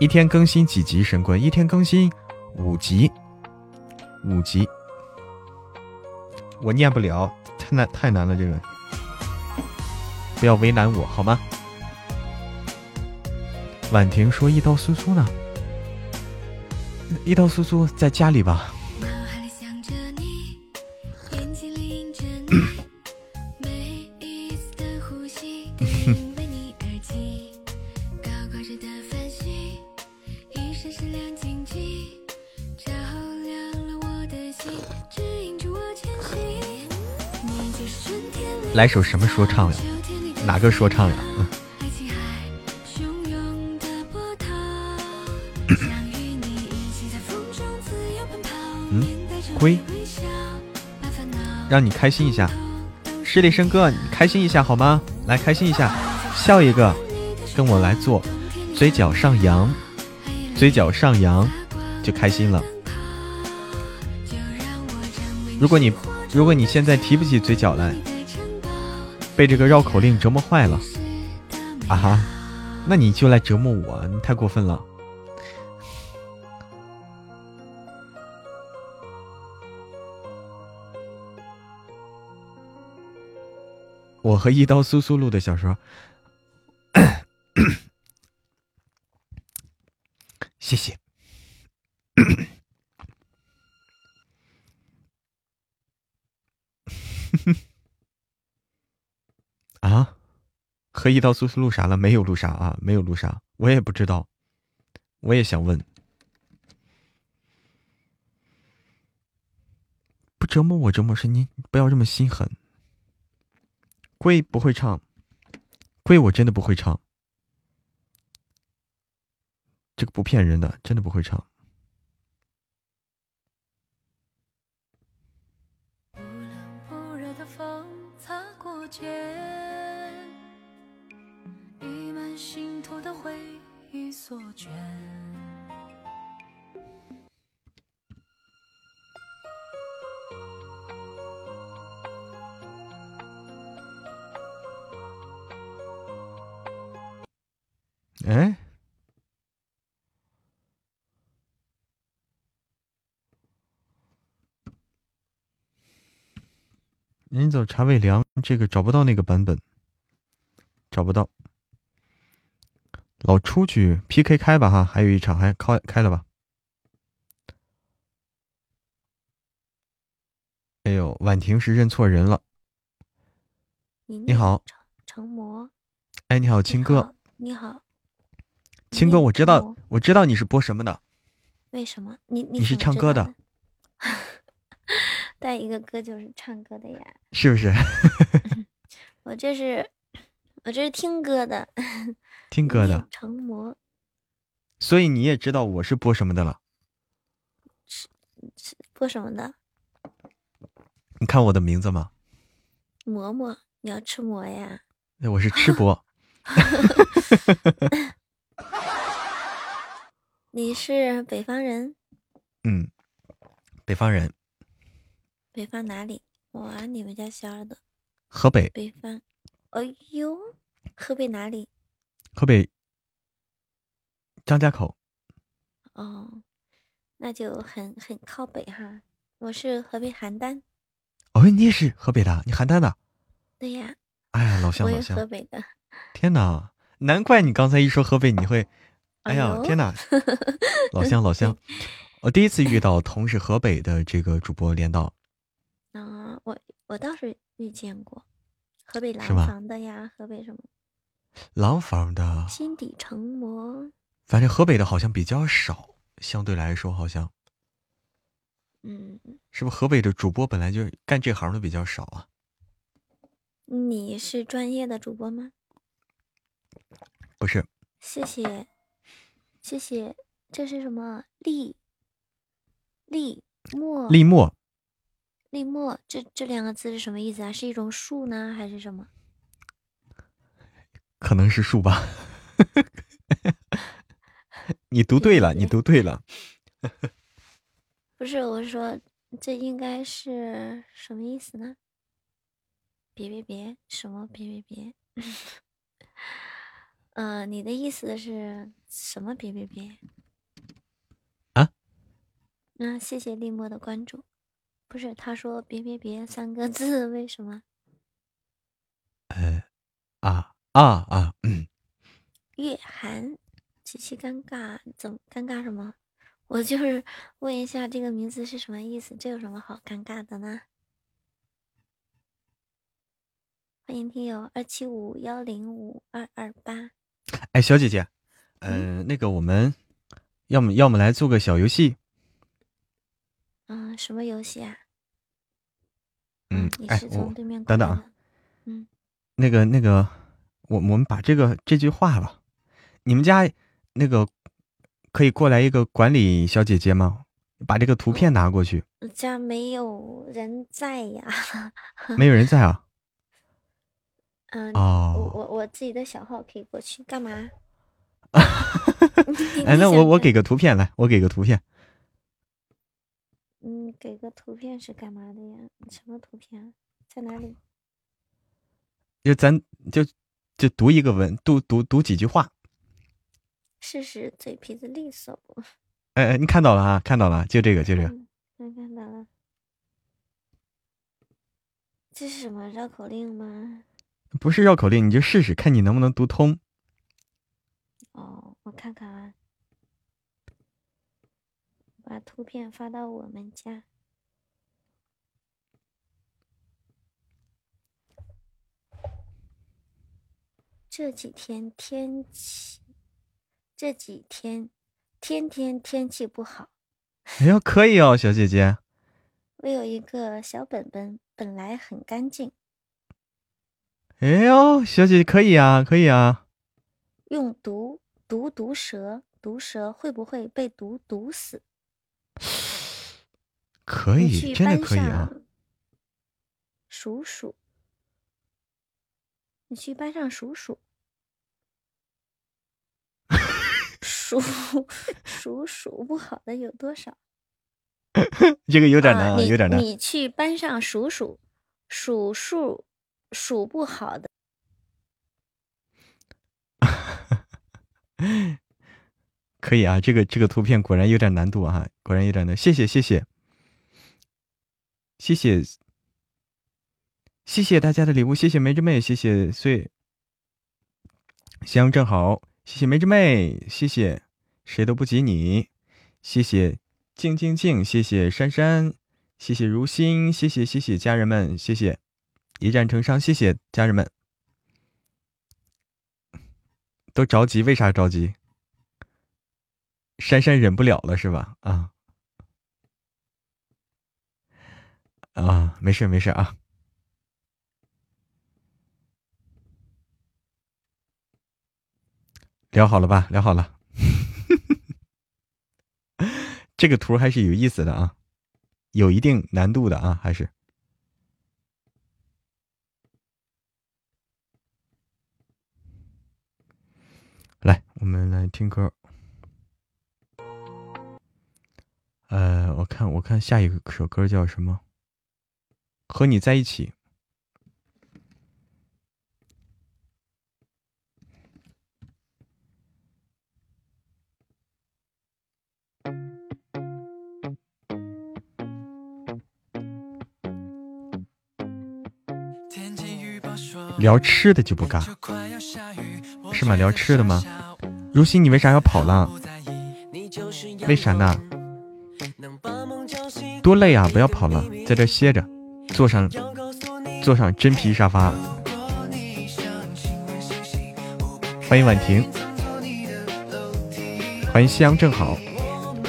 Speaker 1: 一天更新几集神棍？一天更新五集，五集。我念不了。太难太难了，这个不要为难我好吗？婉婷说：“一刀苏苏呢？一刀苏苏在家里吧？”来首什么说唱呀？哪个说唱呀？嗯，让你开心一下，十里生哥，你开心一下好吗？来，开心一下，笑一个，跟我来做，嘴角上扬，嘴角上扬，就开心了。如果你如果你现在提不起嘴角来。被这个绕口令折磨坏了，啊哈，那你就来折磨我，你太过分了。我和一刀苏苏录的小说，谢谢。啊，和一刀苏苏录啥了？没有录啥啊，没有录啥，我也不知道，我也想问。不折磨我折磨是你，不要这么心狠。龟不会唱，龟我真的不会唱，这个不骗人的，真的不会唱。哎，人走茶未凉，这个找不到那个版本。找不到。老出去 PK 开吧哈，还有一场还开开了吧？哎呦，婉婷是认错人了。你好，
Speaker 4: 成魔。
Speaker 1: 哎，你好，青哥。
Speaker 4: 你好，
Speaker 1: 青哥，我知道，我知道你是播什么的。
Speaker 4: 为什么？你
Speaker 1: 你是唱歌的。
Speaker 4: 带一个歌就是唱歌的呀。
Speaker 1: 是不是？
Speaker 4: 我这是，我这是听歌的。
Speaker 1: 听歌的。
Speaker 4: 成魔。
Speaker 1: 所以你也知道我是播什么的了。
Speaker 4: 是是播什么的？
Speaker 1: 你看我的名字吗？
Speaker 4: 馍馍，你要吃馍呀？
Speaker 1: 那我是吃播。
Speaker 4: 你是北方人？
Speaker 1: 嗯，北方人。
Speaker 4: 北方哪里？哇，你们家小耳朵。
Speaker 1: 河北。
Speaker 4: 北方。哎呦，河北哪里？
Speaker 1: 河北张家口。
Speaker 4: 哦，那就很很靠北哈。我是河北邯郸。
Speaker 1: 哦，你也是河北的，你邯郸的？
Speaker 4: 对呀。
Speaker 1: 哎呀，老乡老乡。
Speaker 4: 河北的。
Speaker 1: 天哪，难怪你刚才一说河北，你会，哎呀，天哪，老 乡老乡，我第一次遇到同是河北的这个主播连到。
Speaker 4: 啊，我我倒是遇见过，河北廊坊的呀，河北什么？
Speaker 1: 廊坊的。
Speaker 4: 心底成魔。
Speaker 1: 反正河北的好像比较少，相对来说好像。
Speaker 4: 嗯，
Speaker 1: 是不是河北的主播本来就干这行的比较少啊？
Speaker 4: 你是专业的主播吗？
Speaker 1: 不是。
Speaker 4: 谢谢，谢谢。这是什么？立立墨？
Speaker 1: 立墨？
Speaker 4: 立墨？这这两个字是什么意思啊？是一种树呢，还是什么？
Speaker 1: 可能是树吧。你读对了，你读对了。
Speaker 4: 不是，我是说，这应该是什么意思呢？别别别，什么别别别？嗯，你的意思是什么？别别别！
Speaker 1: 啊？
Speaker 4: 那谢谢立墨的关注。不是，他说别别别三个字，为什么？
Speaker 1: 呃，啊啊啊！嗯。
Speaker 4: 月寒，极其尴尬，怎么尴尬什么？我就是问一下，这个名字是什么意思？这有什么好尴尬的呢？欢迎听友二七五幺零五二二八。
Speaker 1: 哎，小姐姐，嗯，那个我们要么要么来做个小游戏。
Speaker 4: 嗯，什么游戏啊？
Speaker 1: 嗯，哎，我等等啊。
Speaker 4: 嗯，
Speaker 1: 那个那个，我我们把这个这句话吧，你们家那个。可以过来一个管理小姐姐吗？把这个图片拿过去。
Speaker 4: 我家没有人在呀。
Speaker 1: 没有人在
Speaker 4: 啊。嗯。哦。我我我自己的小号可以过去干嘛？
Speaker 1: 哎，那我我给个图片来，我给个图片。
Speaker 4: 嗯，给个图片是干嘛的呀？什么图片？在哪里？
Speaker 1: 就咱就就读一个文，读读读几句话。
Speaker 4: 试试嘴皮子利索不？
Speaker 1: 哎哎，你看到了啊？看到了，就这个，就这个。
Speaker 4: 嗯看到了。这是什么绕口令吗？
Speaker 1: 不是绕口令，你就试试看你能不能读通。
Speaker 4: 哦，我看看啊。把图片发到我们家。这几天天气。这几天天天天气不好，
Speaker 1: 哎呦，可以哦，小姐姐。
Speaker 4: 我有一个小本本，本来很干净。
Speaker 1: 哎呦，小姐姐可以啊，可以啊。
Speaker 4: 用毒毒毒蛇，毒蛇会不会被毒毒死？
Speaker 1: 可以，真的可以啊。
Speaker 4: 数数，你去班上数数。数数数不好的有多少？
Speaker 1: 这个有点难啊，有点难。
Speaker 4: 你去班上数数，数数数不好的，
Speaker 1: 可以啊！这个这个图片果然有点难度啊，果然有点难。谢谢谢谢谢谢谢谢大家的礼物，谢谢梅之妹，谢谢岁香正好，谢谢梅之妹，谢谢谁都不及你，谢谢静静静，谢谢珊珊，谢谢如心，谢谢谢谢家人们，谢谢。一战成伤，谢谢家人们。都着急，为啥着急？珊珊忍不了了是吧？啊啊，没事没事啊。聊好了吧？聊好了。这个图还是有意思的啊，有一定难度的啊，还是。来，我们来听歌。呃，我看，我看下一个首歌叫什么？和你在一起。聊吃的就不尬，是吗？聊吃的吗？如心，你为啥要跑了？为啥呢？多累啊！不要跑了，在这歇着，坐上坐上真皮沙发。欢迎婉婷，欢迎夕阳正好，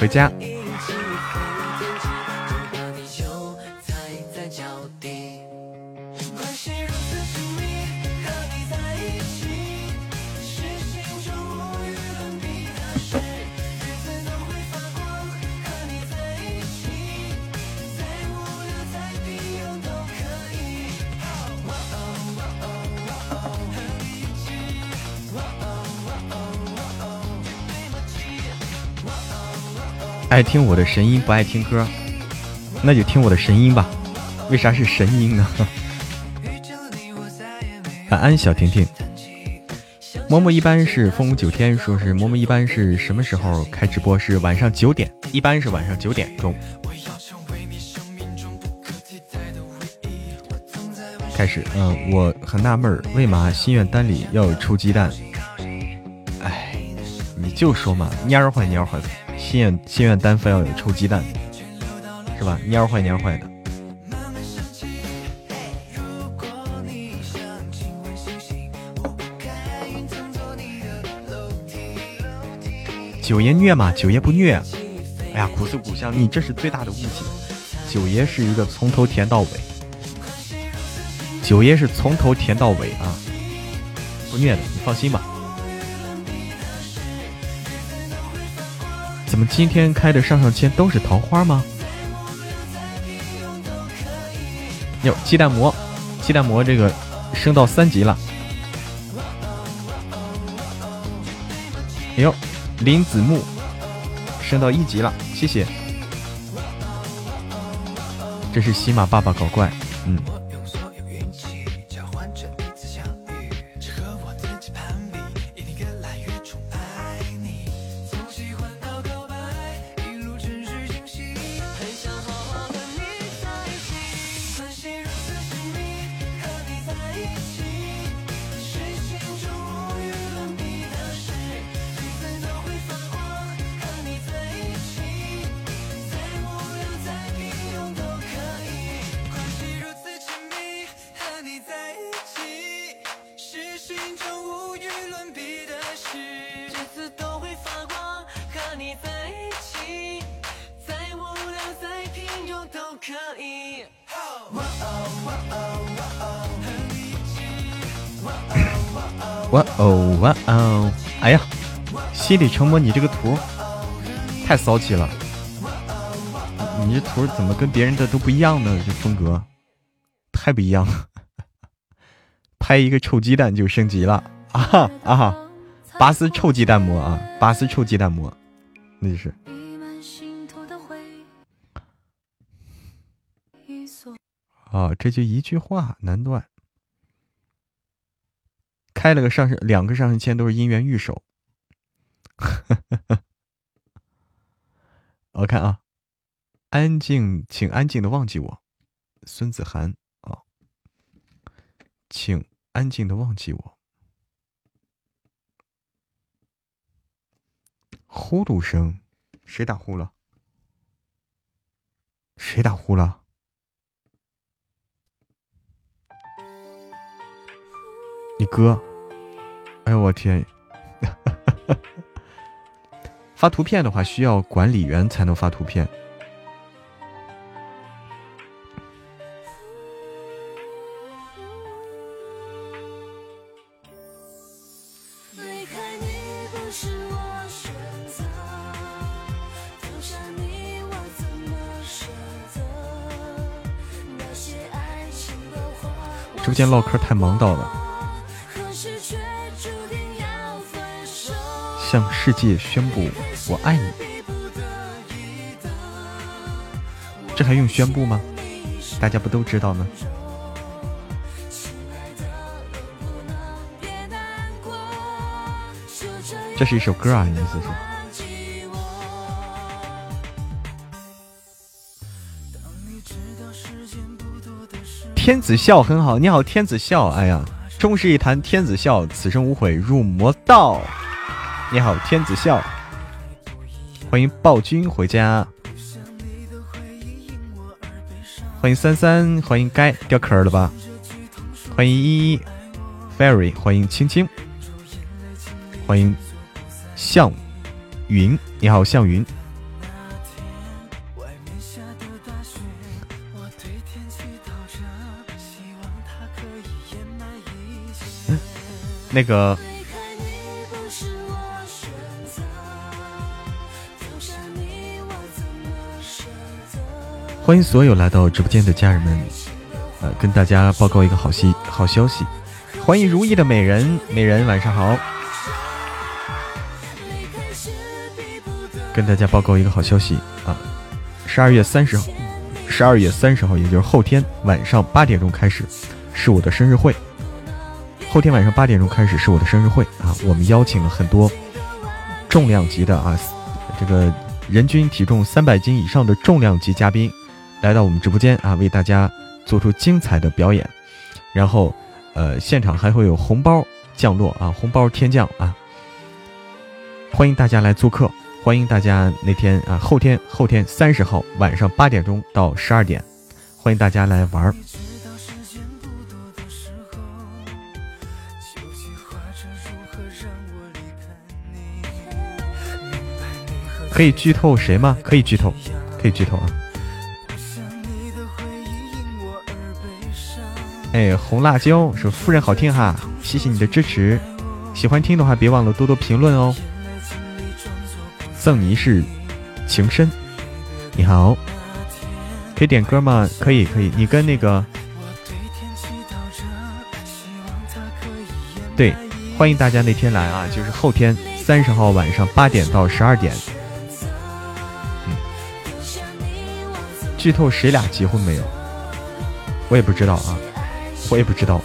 Speaker 1: 回家。爱听我的神音不爱听歌，那就听我的神音吧。为啥是神音呢？晚 安，小婷婷。嬷嬷一般是风舞九天，说是嬷嬷一般是什么时候开直播？是晚上九点，一般是晚上九点钟开始。嗯，我很纳闷，为嘛心愿单里要有臭鸡蛋？哎，你就说嘛，蔫坏蔫坏的。心愿心愿单非要有臭鸡蛋，是吧？蔫坏蔫坏的。九爷虐吗？九爷不虐。哎呀，古色古香，你这是最大的误解。九爷是一个从头甜到尾，九爷是从头甜到尾啊，不虐的，你放心吧。么今天开的上上签都是桃花吗？哟，鸡蛋膜，鸡蛋膜这个升到三级了。哎呦，林子木升到一级了，谢谢。这是喜马爸爸搞怪，嗯。哇哦！哎呀，心理成魔，你这个图太骚气了！你这图怎么跟别人的都不一样呢？这风格太不一样了。拍一个臭鸡蛋就升级了啊哈啊哈！拔丝臭鸡蛋膜啊，拔丝臭鸡蛋膜，那就是。啊，这就一句话难断。开了个上升，两个上升签都是姻缘玉手。我看啊，安静，请安静的忘记我，孙子涵啊，请安静的忘记我。呼噜声，谁打呼了？谁打呼了？你哥？哎呦我天！发图片的话需要管理员才能发图片。直播间唠嗑太忙到了，向世界宣布我爱你，这还用宣布吗？大家不都知道吗？这是一首歌啊，意思是。天子笑很好，你好，天子笑。哎呀，终是一坛天子笑，此生无悔入魔道。你好，天子笑，欢迎暴君回家，欢迎三三，欢迎该掉坑了吧？欢迎依依，Fairy，欢迎青青，欢迎向云，你好，向云。那个，欢迎所有来到直播间的家人们，呃，跟大家报告一个好息好消息，欢迎如意的美人，美人晚上好，跟大家报告一个好消息啊，十二月三十号，十二月三十号，也就是后天晚上八点钟开始，是我的生日会。后天晚上八点钟开始是我的生日会啊！我们邀请了很多重量级的啊，这个人均体重三百斤以上的重量级嘉宾来到我们直播间啊，为大家做出精彩的表演。然后，呃，现场还会有红包降落啊，红包天降啊！欢迎大家来做客，欢迎大家那天啊，后天后天三十号晚上八点钟到十二点，欢迎大家来玩儿。可以剧透谁吗？可以剧透，可以剧透啊！哎，红辣椒说夫人好听哈，谢谢你的支持，喜欢听的话别忘了多多评论哦。赠你一世情深，你好，可以点歌吗？可以，可以，你跟那个，对，欢迎大家那天来啊，就是后天三十号晚上八点到十二点。剧透谁俩结婚没有？我也不知道啊，我也不知道。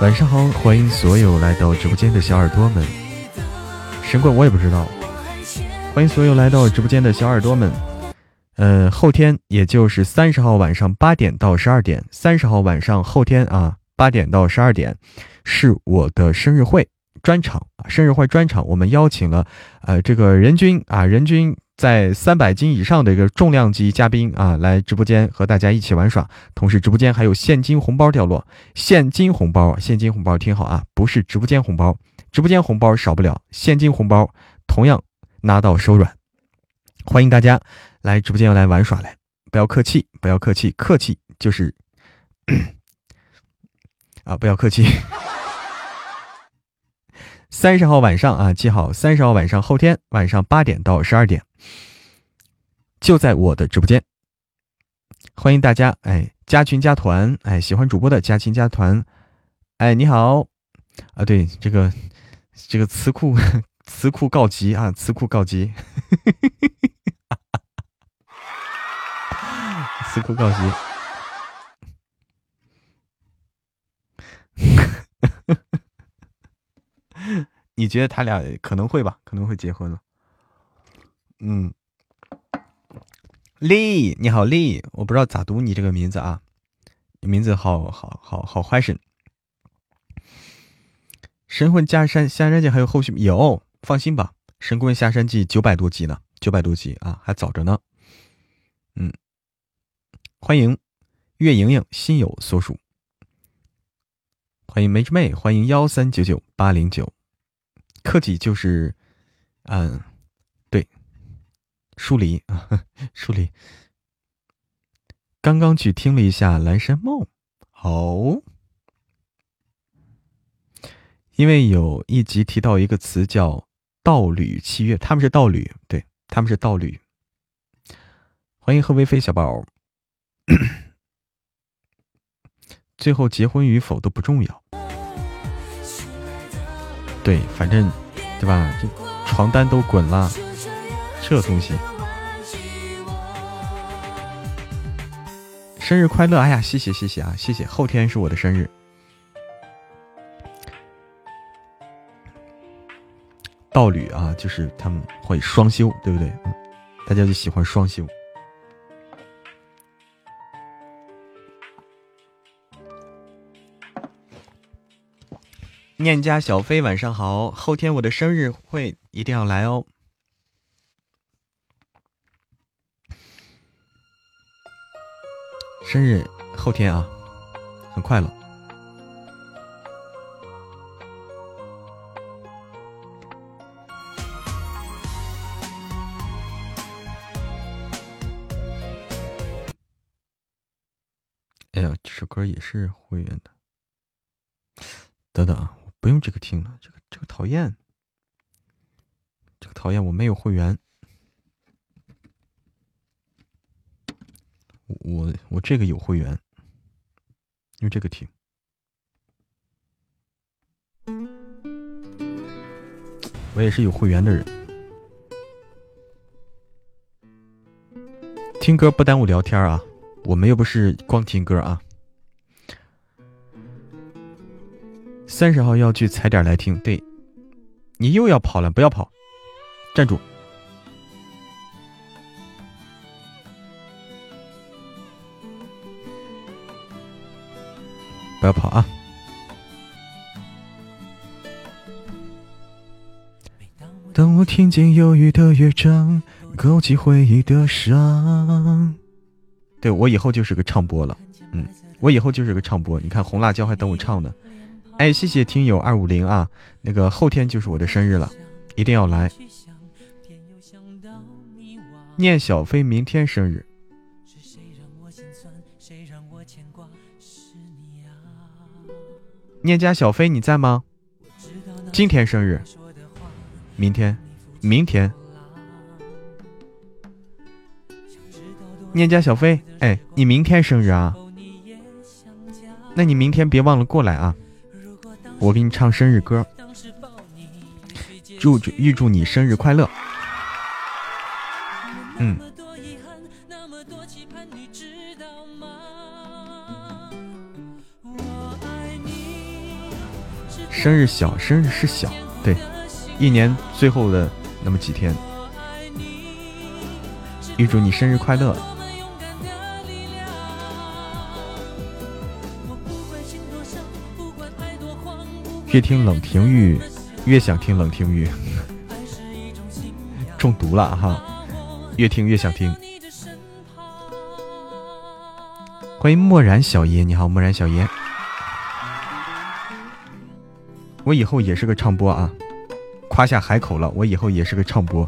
Speaker 1: 晚上好，欢迎所有来到直播间的小耳朵们。神棍我也不知道。欢迎所有来到直播间的小耳朵们。呃，后天也就是三十号晚上八点到十二点，三十号晚上后天啊八点到十二点是我的生日会。专场啊，生日会专场，我们邀请了，呃，这个人均啊，人均在三百斤以上的一个重量级嘉宾啊，来直播间和大家一起玩耍。同时，直播间还有现金红包掉落，现金红包，现金红包，听好啊，不是直播间红包，直播间红包少不了，现金红包同样拿到手软。欢迎大家来直播间来玩耍来，不要客气，不要客气，客气就是 啊，不要客气。三十号晚上啊，记好，三十号晚上后天晚上八点到十二点，就在我的直播间，欢迎大家，哎，加群加团，哎，喜欢主播的加群加团，哎，你好，啊，对，这个这个词库词库告急啊，词库告急，词库告急。你觉得他俩可能会吧？可能会结婚了。嗯，丽，你好，丽，我不知道咋读你这个名字啊，你名字好好好好 fashion。神棍下山下山记还有后续有，放心吧，神棍下山记九百多集呢，九百多集啊，还早着呢。嗯，欢迎月莹莹心有所属，欢迎梅之妹，欢迎幺三九九八零九，客气就是，嗯，疏离啊，疏离。刚刚去听了一下《蓝山梦》，好。因为有一集提到一个词叫“道侣七月”，他们是道侣，对，他们是道侣。欢迎贺微飞小宝。最后结婚与否都不重要，对，反正对吧？这床单都滚了，这东西。生日快乐！哎呀，谢谢谢谢啊，谢谢。后天是我的生日。道侣啊，就是他们会双休，对不对？嗯，大家就喜欢双休。念家小飞，晚上好。后天我的生日会一定要来哦。生日后天啊，很快了。哎呀，这首歌也是会员的。等等啊，我不用这个听了，这个这个讨厌，这个讨厌，我没有会员。我我这个有会员，用这个听。我也是有会员的人，听歌不耽误聊天啊。我们又不是光听歌啊！三十号要去踩点来听，对，你又要跑了，不要跑，站住，不要跑啊！当我听见忧郁的乐章，勾起回忆的伤。对我以后就是个唱播了，嗯，我以后就是个唱播。你看红辣椒还等我唱呢，哎，谢谢听友二五零啊，那个后天就是我的生日了，一定要来。念小飞明天生日，念家小飞你在吗？今天生日，明天，明天。念家小飞，哎，你明天生日啊？那你明天别忘了过来啊！我给你唱生日歌，祝预祝你生日快乐。嗯，生日小，生日是小，对，一年最后的那么几天，预祝你生日快乐。越听冷庭玉，越想听冷庭玉，中毒了哈！越听越想听。欢迎漠然小爷，你好，漠然小爷。我以后也是个唱播啊，夸下海口了，我以后也是个唱播，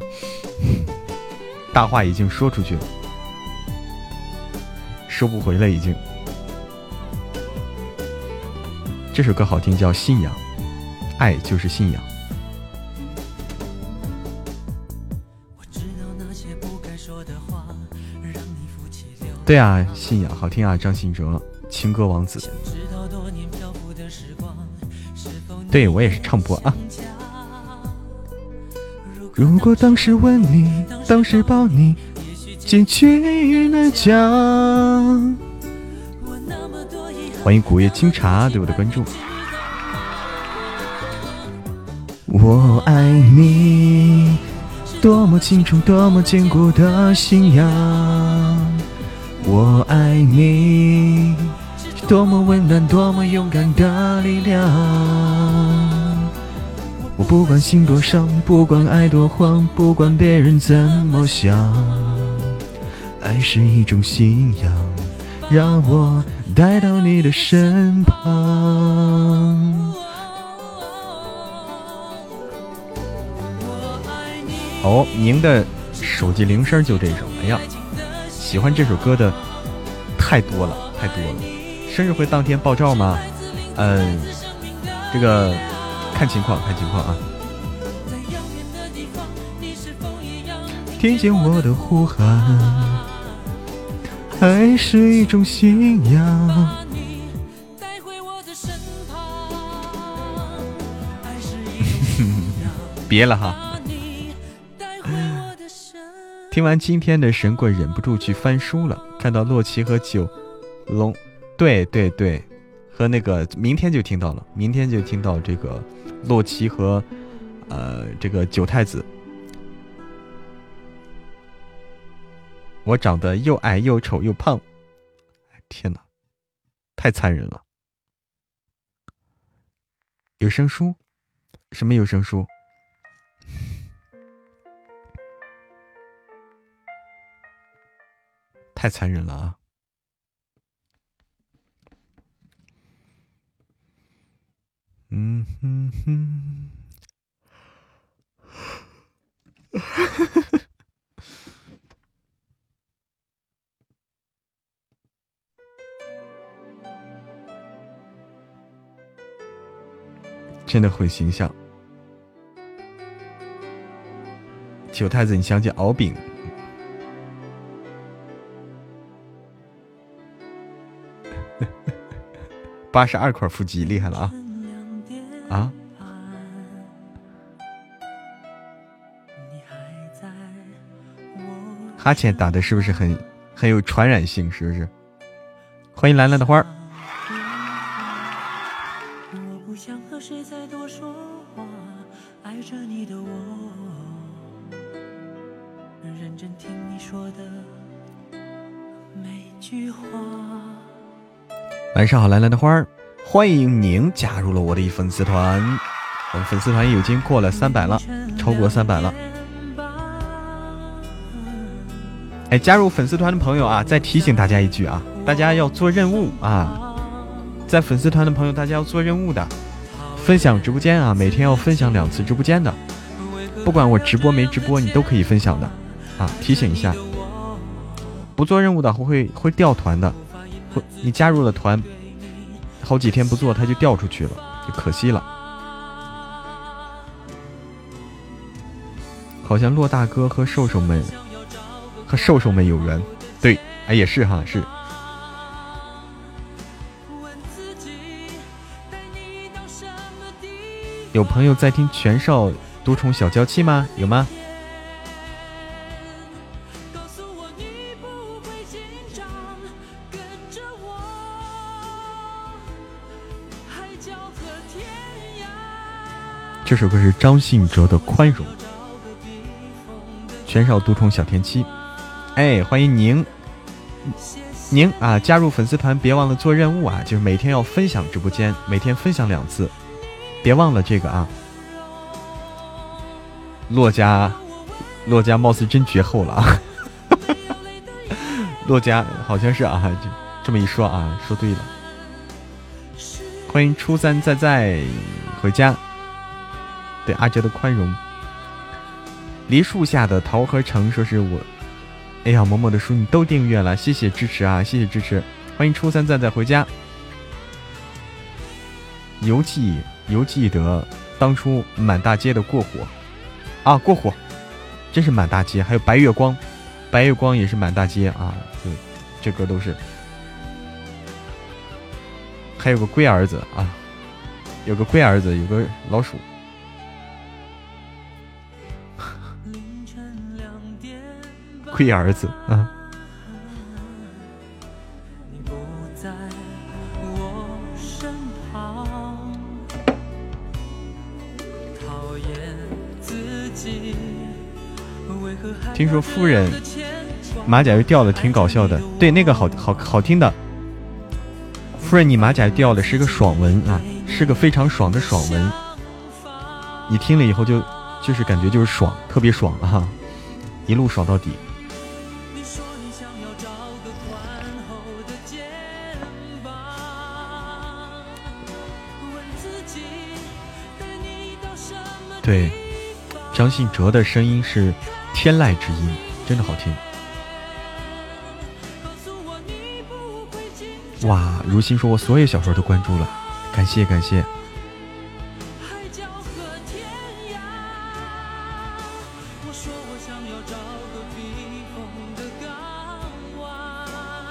Speaker 1: 大话已经说出去了，收不回了已经。这首歌好听，叫《信仰》。爱就是信仰。对啊，信仰好听啊，张信哲，情歌王子。对我也是唱播啊。如果当时吻你，当时抱你，结局难讲。欢迎古月清茶对我的关注。我爱你，多么清楚，多么坚固的信仰。我爱你，多么温暖，多么勇敢的力量。我不管心多伤，不管爱多慌，不管别人怎么想，爱是一种信仰，让我带到你的身旁。哦，您的手机铃声就这首，哎呀，喜欢这首歌的太多了，太多了。生日会当天爆照吗？嗯，这个。看情况，看情况啊！听见 我的呼喊，爱是一种信仰。别了哈！听完今天的神棍，忍不住去翻书了，看到洛奇和九龙，对对对，和那个明天就听到了，明天就听到这个。洛奇和，呃，这个九太子，我长得又矮又丑又胖，天哪，太残忍了！有声书？什么有声书？太残忍了啊！嗯哼哼，真的很形象。九太子，你想起敖丙？八十二块腹肌，厉害了啊！啊！哈欠打的是不是很很有传染性？是不是？欢迎兰兰的花儿。晚上好，兰兰的花儿。欢迎您加入了我的粉丝团，我们粉丝团已经过了三百了，超过三百了。哎，加入粉丝团的朋友啊，再提醒大家一句啊，大家要做任务啊，在粉丝团的朋友，大家要做任务的，分享直播间啊，每天要分享两次直播间的，不管我直播没直播，你都可以分享的。啊，提醒一下，不做任务的会会掉团的，会你加入了团。好几天不做，它就掉出去了，就可惜了。好像骆大哥和瘦瘦们和瘦瘦们有缘，对，哎也是哈，是。有朋友在听全少独宠小娇妻吗？有吗？这首歌是张信哲的《宽容》，全少独宠小甜妻，哎，欢迎宁宁啊！加入粉丝团，别忘了做任务啊，就是每天要分享直播间，每天分享两次，别忘了这个啊。洛家，洛家貌似真绝后了啊！洛家好像是啊，这么一说啊，说对了。欢迎初三在在回家。对阿哲的宽容，梨树下的桃和橙说是我，哎呀，某某的书你都订阅了，谢谢支持啊，谢谢支持，欢迎初三赞赞回家。犹记犹记得当初满大街的过火啊，过火，真是满大街，还有白月光，白月光也是满大街啊，对，这歌都是，还有个龟儿子啊，有个龟儿子，有个老鼠。龟儿子啊！听说夫人马甲又掉了，挺搞笑的。对，那个好好好听的。夫人，你马甲掉了，是个爽文啊，是个非常爽的爽文。你听了以后就就是感觉就是爽，特别爽啊，一路爽到底。对，张信哲的声音是天籁之音，真的好听。哇，如心说我所有小说都关注了，感谢感谢。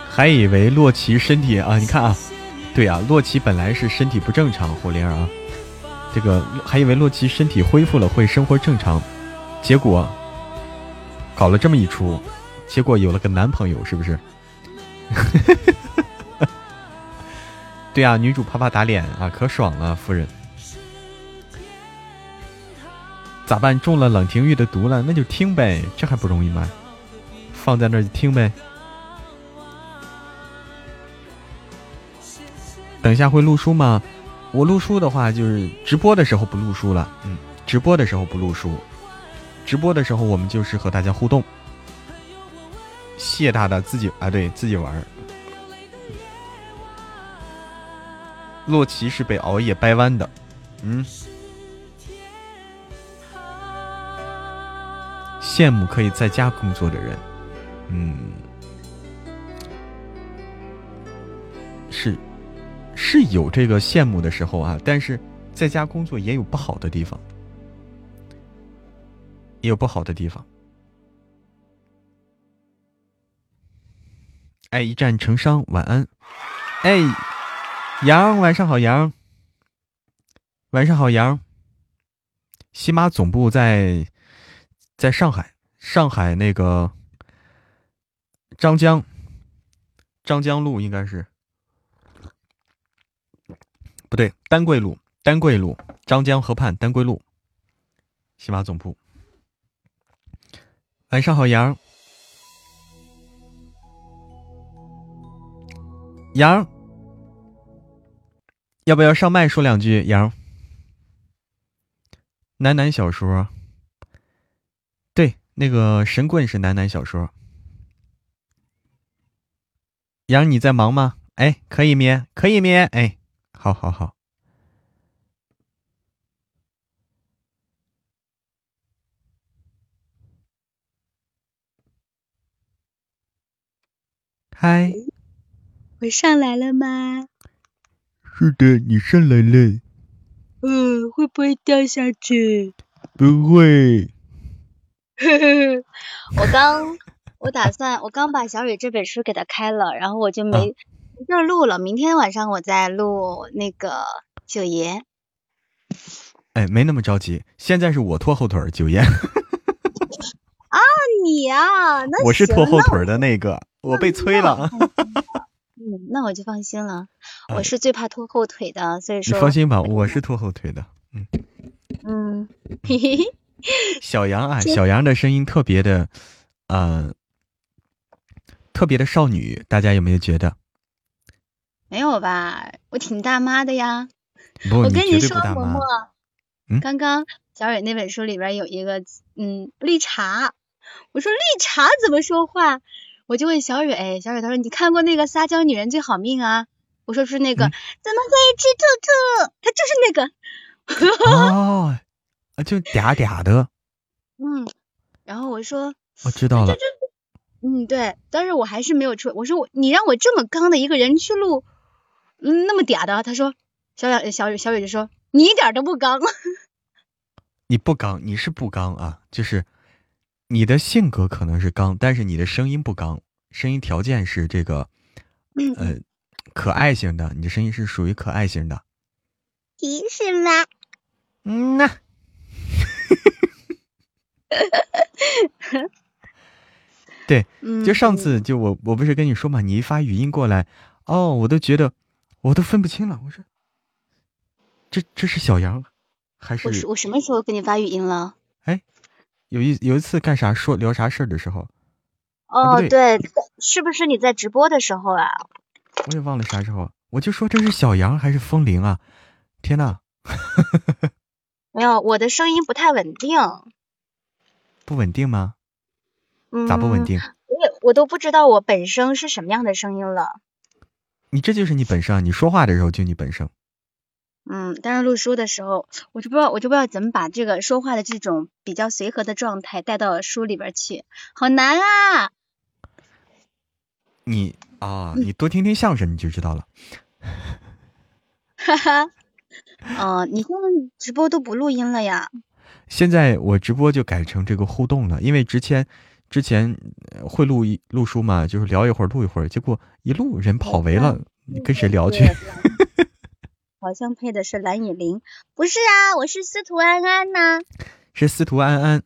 Speaker 1: 还以为洛奇身体啊，你看啊，对啊，洛奇本来是身体不正常，火灵儿啊，这个还以为洛奇身体恢复了会生活正常，结果搞了这么一出，结果有了个男朋友，是不是？对啊，女主啪啪打脸啊，可爽了，夫人。咋办？中了冷庭玉的毒了，那就听呗，这还不容易吗？放在那儿就听呗。等一下会录书吗？我录书的话，就是直播的时候不录书了。嗯，直播的时候不录书，直播的时候我们就是和大家互动。谢大大自己啊，对自己玩儿。洛奇是被熬夜掰弯的，嗯，羡慕可以在家工作的人，嗯，是是有这个羡慕的时候啊，但是在家工作也有不好的地方，也有不好的地方。哎，一战成伤，晚安。哎，杨，晚上好，杨。晚上好，杨。喜马总部在在上海，上海那个张江张江路应该是不对，丹桂路，丹桂路，张江河畔丹桂路，喜马总部。晚上好，杨。杨，要不要上麦说两句？杨，男男小说，对，那个神棍是男男小说。杨，你在忙吗？哎，可以咩？可以咩？哎，好好好。嗨。
Speaker 5: 我上来了吗？
Speaker 1: 是的，你上来了。
Speaker 5: 嗯，会不会掉下去？
Speaker 1: 不会。
Speaker 5: 呵呵，我刚，我打算，我刚把小雨这本书给他开了，然后我就没没地儿录了。明天晚上我再录那个九爷。
Speaker 1: 哎，没那么着急，现在是我拖后腿儿，九爷。
Speaker 5: 啊，你呀，那
Speaker 1: 我是拖后腿的那个，我被催了。
Speaker 5: 嗯，那我就放心了。
Speaker 1: 哎
Speaker 5: 我是最怕拖后腿的，所以说你，
Speaker 1: 放心吧，我是拖后腿的。
Speaker 5: 嗯，嘿嘿嘿，
Speaker 1: 小杨啊，小杨的声音特别的，呃，特别的少女，大家有没有觉得？
Speaker 5: 没有吧？我挺大妈的呀。我跟你说
Speaker 1: 不，大妈
Speaker 5: 嬷。
Speaker 1: 嗯，
Speaker 5: 刚刚小蕊那本书里边有一个嗯绿茶，我说绿茶怎么说话？我就问小蕊，哎小蕊她说你看过那个撒娇女人最好命啊？我说是那个，
Speaker 1: 嗯
Speaker 5: 怎么可以吃兔兔？他就是那个，
Speaker 1: 哦，啊就嗲嗲的，
Speaker 5: 嗯，然后我说
Speaker 1: 我知道了。
Speaker 5: 嗯对，但是我还是没有出，我说我你让我这么刚的一个人去录，嗯那么嗲的，他说小小小雨小雨就说你一点都不刚，
Speaker 1: 你不刚，你是不刚啊，就是你的性格可能是刚，但是你的声音不刚，声音条件是这个，
Speaker 5: 嗯
Speaker 1: 呃，可爱型的，你的声音是属于可爱型的。
Speaker 5: 提示吗？
Speaker 1: 嗯呐，
Speaker 5: 对，
Speaker 1: 就上次就我我不是跟你说嘛，你一发语音过来，哦，我都觉得我都分不清了，我说这这是小杨还是
Speaker 5: 我是我什么时候给你发语音了？
Speaker 1: 哎有一有一次干啥说聊啥事儿的时候，
Speaker 5: 哦，
Speaker 1: 不对
Speaker 5: 对，是不是你在直播的时候啊？
Speaker 1: 我也忘了啥时候，我就说这是小杨还是风铃啊？天呐，
Speaker 5: 没有，我的声音不太稳定。
Speaker 1: 不稳定吗？
Speaker 5: 嗯，
Speaker 1: 咋不稳？定？
Speaker 5: 我也我都不知道我本身是什么样的声音了。
Speaker 1: 你这就是你本声啊，你说话的时候就你本声。
Speaker 5: 嗯，但是录书的时候，我就不知道，我就不知道怎么把这个说话的这种比较随和的状态带到书里边去，好难啊！
Speaker 1: 你啊，你多听听相声你就知道了。
Speaker 5: 哈哈。哦，你现在直播都不录音了呀？
Speaker 1: 现在我直播就改成这个互动了，因为之前之前呃会录一录书嘛，就是聊一会儿录一会儿，结果一录人跑没了，你跟谁聊去？
Speaker 5: 好像配的是蓝以玲，不是啊，我是司徒安安呐、
Speaker 1: 是司徒安安，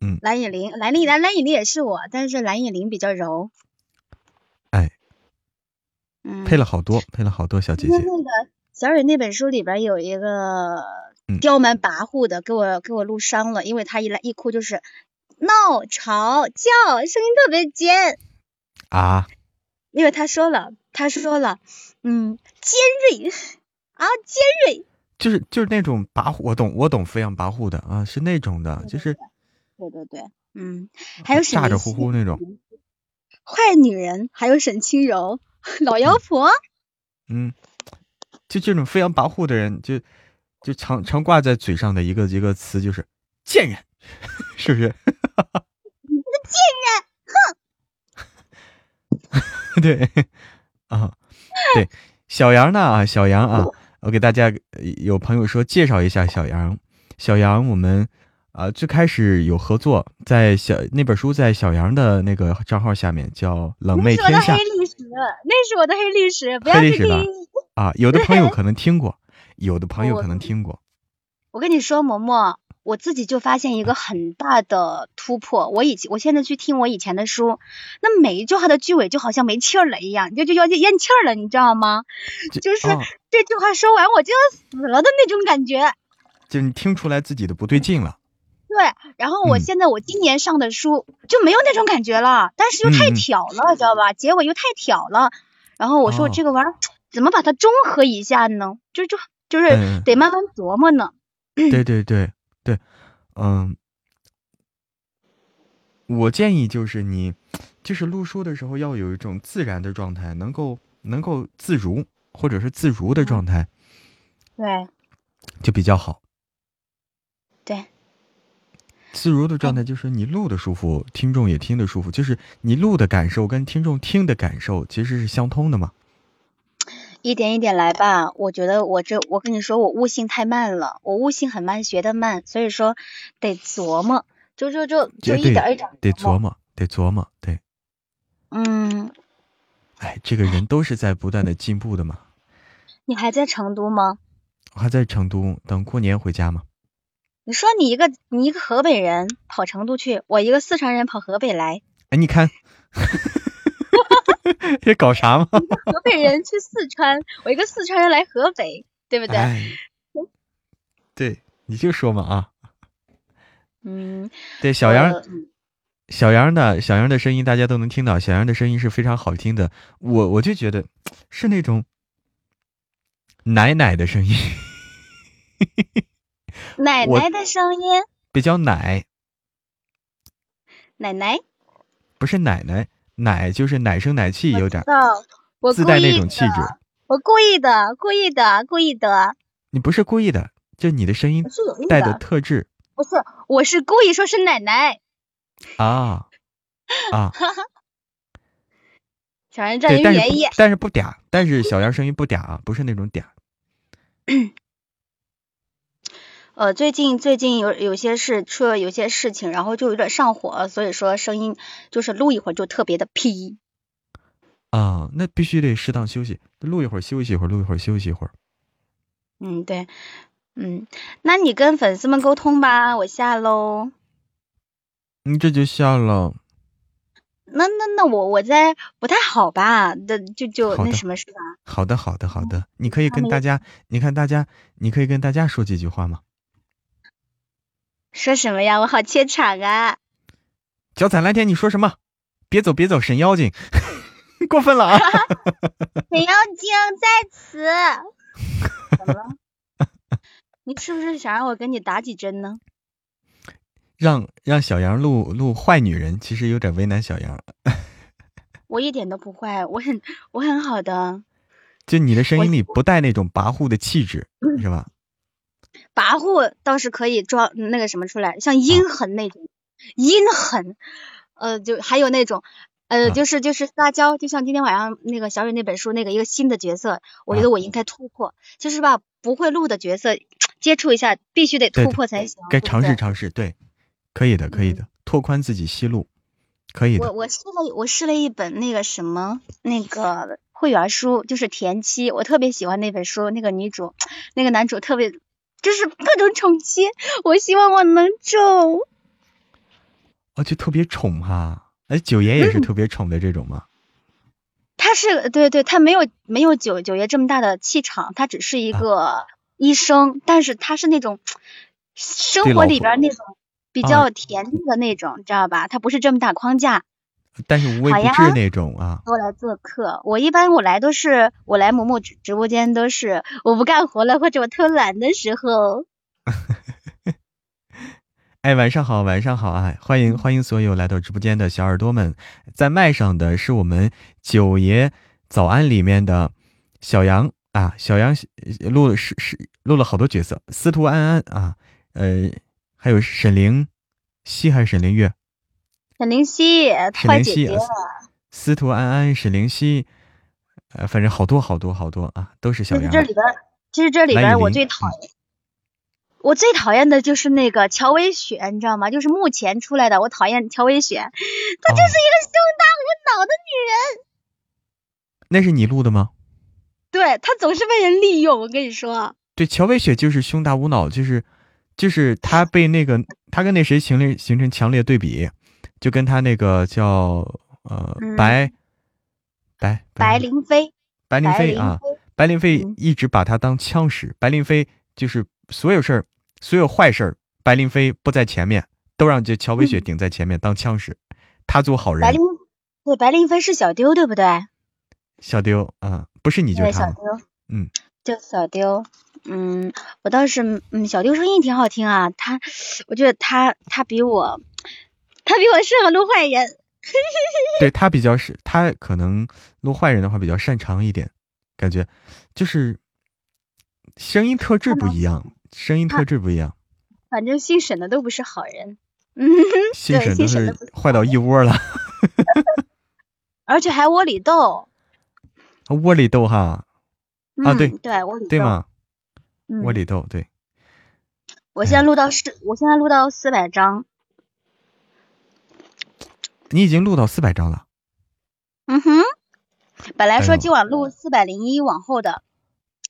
Speaker 1: 嗯
Speaker 5: 蓝以玲，蓝以蓝蓝以玲也是我，但是蓝以玲比较柔。
Speaker 1: 哎，
Speaker 5: 嗯，
Speaker 1: 配了好多，配了好多小姐姐。
Speaker 5: 那那个小蕊那本书里边有一个
Speaker 1: 嗯
Speaker 5: 刁蛮跋扈的，给我给我录伤了，因为他一来一哭就是闹、吵、叫，声音特别尖。
Speaker 1: 啊，
Speaker 5: 因为他说了，他说了，嗯，尖锐啊，尖锐。
Speaker 1: 就是就是那种跋扈，我懂我懂飞扬跋扈的啊，是那种的，就是
Speaker 5: 对对对，嗯，还有沈
Speaker 1: 咋咋呼呼那种，
Speaker 5: 坏女人，还有沈清柔，老妖婆。
Speaker 1: 嗯，就这种飞扬跋扈的人，就就常常挂在嘴上的一个一个词就是贱人，是不是？对，啊，对，小杨呢啊，小杨啊，我给大家呃有朋友说介绍一下小杨，小杨我们啊最开始有合作，在小那本书在小杨的那个账号下面叫《冷
Speaker 5: 那
Speaker 1: 妹天下
Speaker 5: 是我的黑》历史，那是我的黑历史，不要去
Speaker 1: 黑历史。啊，有的朋友可能听过，有的朋友可能听过，
Speaker 5: 我跟你说，嬷嬷，我自己就发现一个很大的突破。我以前，我现在去听我以前的书，那每一句话的句尾就好像没气儿了一样，就就要咽气儿了，你知道吗？就是
Speaker 1: 哦
Speaker 5: 这句话说完我就要死了的那种感觉。
Speaker 1: 就你听出来自己的不对劲了。
Speaker 5: 对，然后我
Speaker 1: 嗯
Speaker 5: 现在我今年上的书就没有那种感觉了，但是又太挑了，知道吧？结尾又太挑了。然后我说
Speaker 1: 哦
Speaker 5: 这个玩意儿怎么把它中和一下呢？就就就是
Speaker 1: 嗯
Speaker 5: 得慢慢琢磨呢。
Speaker 1: 嗯对对对，嗯，我建议就是你，就是录书的时候要有一种自然的状态，能够能够自如或者是自如的状态
Speaker 5: 对
Speaker 1: 就比较好。
Speaker 5: 对，
Speaker 1: 自如的状态就是你录的舒服，听众也听得舒服，就是你录的感受跟听众听的感受其实是相通的嘛。
Speaker 5: 一点一点来吧。我觉得我这，我跟你说，我悟性太慢了，我悟性很慢，学的慢，所以说得琢磨，就就就就一点一点
Speaker 1: 得琢。磨，得琢磨，对，
Speaker 5: 嗯，
Speaker 1: 哎，这个人都是在不断的进步的嘛。
Speaker 5: 你还在成都吗？
Speaker 1: 我还在成都，等过年回家嘛。
Speaker 5: 你说你一个你一个河北人跑成都去，我一个四川人跑河北来，
Speaker 1: 哎，你看，这搞啥嘛？
Speaker 5: 河北人去四川，我一个四川人来河北，对不对？
Speaker 1: 哎，对，你就说嘛啊。
Speaker 5: 嗯，
Speaker 1: 对，小杨，
Speaker 5: 呃
Speaker 1: 小杨的小杨的声音大家都能听到，小杨的声音是非常好听的。我我就觉得是那种奶奶的声音，我
Speaker 5: 奶奶的声音，
Speaker 1: 比较奶，
Speaker 5: 奶奶，
Speaker 1: 不是奶奶，奶就是奶声奶气，有点，
Speaker 5: 我
Speaker 1: 自带那种气质。
Speaker 5: 我故意的，故意的，故意的，
Speaker 1: 你不是故意的，就你的声音带的特质
Speaker 5: 不是，我是故意说是奶奶。
Speaker 1: 啊啊。
Speaker 5: 小杨占便宜，
Speaker 1: 但是不嗲，但是小杨声音不嗲啊，不是那种嗲。
Speaker 5: 呃，最近最近有有些事出了有些事情，然后就有点上火，所以说声音就是录一会儿就特别的劈。
Speaker 1: 啊，那必须得适当休息，录一会儿休息一会儿，录一会儿休息一会儿。
Speaker 5: 嗯，对，嗯，那你跟粉丝们沟通吧，我下喽。
Speaker 1: 你这就下了，
Speaker 5: 那那那我我在不太好吧？的就就那什么是吧？
Speaker 1: 好的，好的，好的。你可以跟大家，你看大家，你可以跟大家说几句话吗？
Speaker 5: 说什么呀？我好怯场啊！
Speaker 1: 脚踩蓝天，你说什么？别走，别走，沈妖精，过分了啊！
Speaker 5: 沈妖精在此。怎么了？你是不是想让我给你打几针呢？
Speaker 1: 让让小杨录录坏女人，其实有点为难小杨。
Speaker 5: 我一点都不坏，我很我很好的。
Speaker 1: 就你的声音里不带那种跋扈的气质，是吧？
Speaker 5: 跋扈倒是可以装那个什么出来，像阴狠那种，阴狠，呃，就还有那种，呃，就是就是撒娇，就像今天晚上那个小雨那本书那个一个新的角色，我觉得我应该突破，就是吧，不会录的角色接触一下，必须得突破才行。
Speaker 1: 该尝试尝试，对，可以的，可以的，拓宽自己戏路，可以的。
Speaker 5: 我我试了，我试了一本那个什么那个会员书，就是田七，我特别喜欢那本书，那个女主，那个男主特别。就是各种宠妻，我希望我能中。
Speaker 1: 哦，就特别宠哈，哎，九爷也是特别宠的这种吗？
Speaker 5: 他是对对，他没有没有九九爷这么大的气场，他只是一个医生，但是他是那种生活里边那种比较甜蜜的那种，知道吧？他不是这么大框架。
Speaker 1: 但是无微不至那种啊！
Speaker 5: 我来做客，我一般我来都是我来某某直直播间都是我不干活了或者我偷懒的时候。
Speaker 1: 哎，晚上好，晚上好啊！欢迎欢迎所有来到直播间的小耳朵们，在麦上的是我们九爷早安里面的小杨啊，小杨录了是是录了好多角色，司徒安安啊，呃，还有沈凌西还是沈凌月。
Speaker 5: 沈灵溪，坏姐姐，
Speaker 1: 司徒安安，沈灵溪，呃，反正好多好多好多啊，都是小杨。
Speaker 5: 这里边，其实这里边我最讨厌，我最讨厌的就是那个乔薇雪，你知道吗？就是目前出来的，我讨厌乔薇雪，她就是一个胸大无脑的女人。
Speaker 1: 那是你录的吗？
Speaker 5: 对，她总是被人利用，我跟你说。
Speaker 1: 对，乔薇雪就是胸大无脑，就是就是她被那个她跟那谁形成形成强烈对比。就跟他那个叫呃白白
Speaker 5: 白灵飞，
Speaker 1: 白灵飞啊，白灵飞一直把他当枪使。白灵飞就是所有事儿，所有坏事儿，白灵飞不在前面，都让这乔薇雪顶在前面当枪使，他做好人。
Speaker 5: 白灵对白灵飞是小丢对不对？
Speaker 1: 小丢啊，不是你就是
Speaker 5: 小丢，
Speaker 1: 嗯，
Speaker 5: 叫小丢，嗯，我倒是嗯小丢声音挺好听啊，他我觉得他他比我。他比我适合录坏人，
Speaker 1: 对他比较是，他可能录坏人的话比较擅长一点，感觉就是声音特质不一样，声音特质不一样。
Speaker 5: 反正姓沈的都不是好人，嗯，
Speaker 1: 姓沈都是坏到一窝了，
Speaker 5: 而且还窝里斗，
Speaker 1: 窝里斗哈，啊对
Speaker 5: 对窝里斗
Speaker 1: 对吗？窝里斗对。
Speaker 5: 我现在录到四，我现在录到四百张。
Speaker 1: 你已经录到四百张了，
Speaker 5: 嗯哼，本来说今晚录四百零一往后的，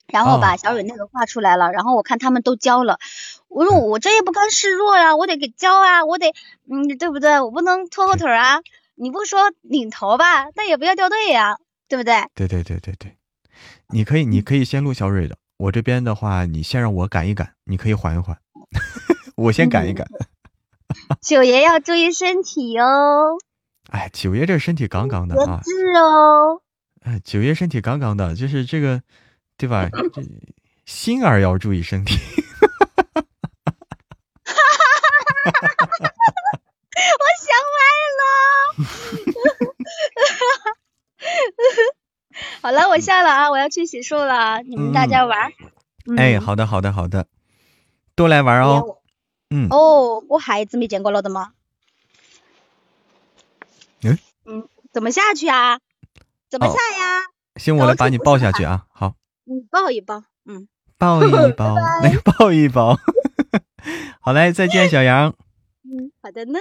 Speaker 5: 然后把小蕊那个画出来了，然后我看他们都交了，我说我这也不甘示弱呀，我得给交啊，我得，嗯，对不对？我不能拖后腿啊！你不说领头吧，但也不要掉队呀，对不对？
Speaker 1: 对对对对对，你可以你可以先录小蕊的，我这边的话，你先让我赶一赶，你可以缓一缓，我先赶一赶。
Speaker 5: 九爷要注意身体哟。
Speaker 1: 哎，九爷这身体杠杠的啊！
Speaker 5: 是哦。
Speaker 1: 哎，九爷身体杠杠的，就是这个，对吧？心儿要注意身体。
Speaker 5: 我想歪了。好了，我下了啊，我要去洗漱了。你们大家玩。
Speaker 1: 哎，好的，好的，好的，多来玩哦。嗯。
Speaker 5: 哦，我孩子没见过了的吗？
Speaker 1: 嗯
Speaker 5: 嗯，怎么下去啊？怎么下呀？
Speaker 1: 行，我来把你抱下去啊。好，
Speaker 5: 你抱一抱，嗯，
Speaker 1: 抱一 抱，来抱一抱。好嘞，再见，小杨。
Speaker 5: 嗯，好的呢。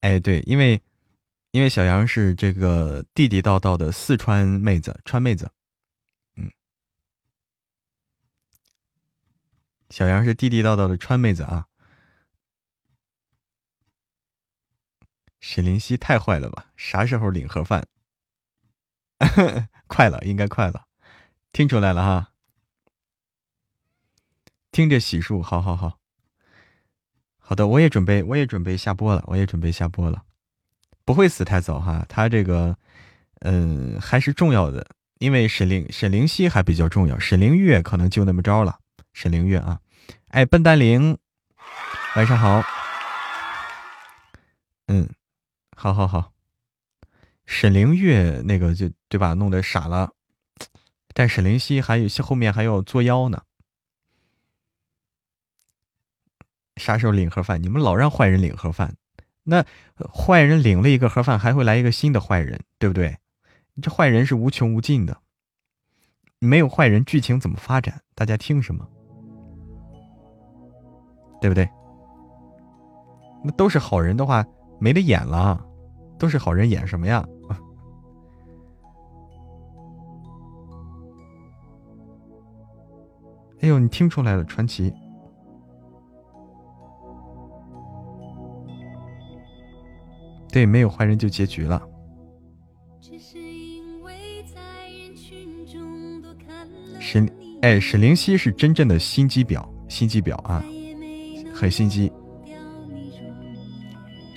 Speaker 1: 哎，对，因为因为小杨是这个地地道道的四川妹子，川妹子。嗯，小杨是地地道道的川妹子啊。沈凌熙太坏了吧？啥时候领盒饭？快了，应该快了，听出来了哈。听着洗漱，好好好，好的，我也准备，我也准备下播了，我也准备下播了，不会死太早哈。他这个，嗯，还是重要的，因为沈灵沈灵溪还比较重要，沈灵月可能就那么着了。沈灵月啊，哎，笨蛋灵，晚上好。嗯，好好好。沈灵月那个就对吧？弄得傻了。但沈灵溪还有后面还要作妖呢。啥时候领盒饭？你们老让坏人领盒饭，那坏人领了一个盒饭，还会来一个新的坏人，对不对？这坏人是无穷无尽的，没有坏人，剧情怎么发展？大家听什么？对不对？那都是好人的话，没得演了。都是好人，演什么呀？哎呦，你听出来了，传奇。对，没有坏人就结局了。沈哎，沈灵溪是真正的心机婊，心机婊啊，很心机。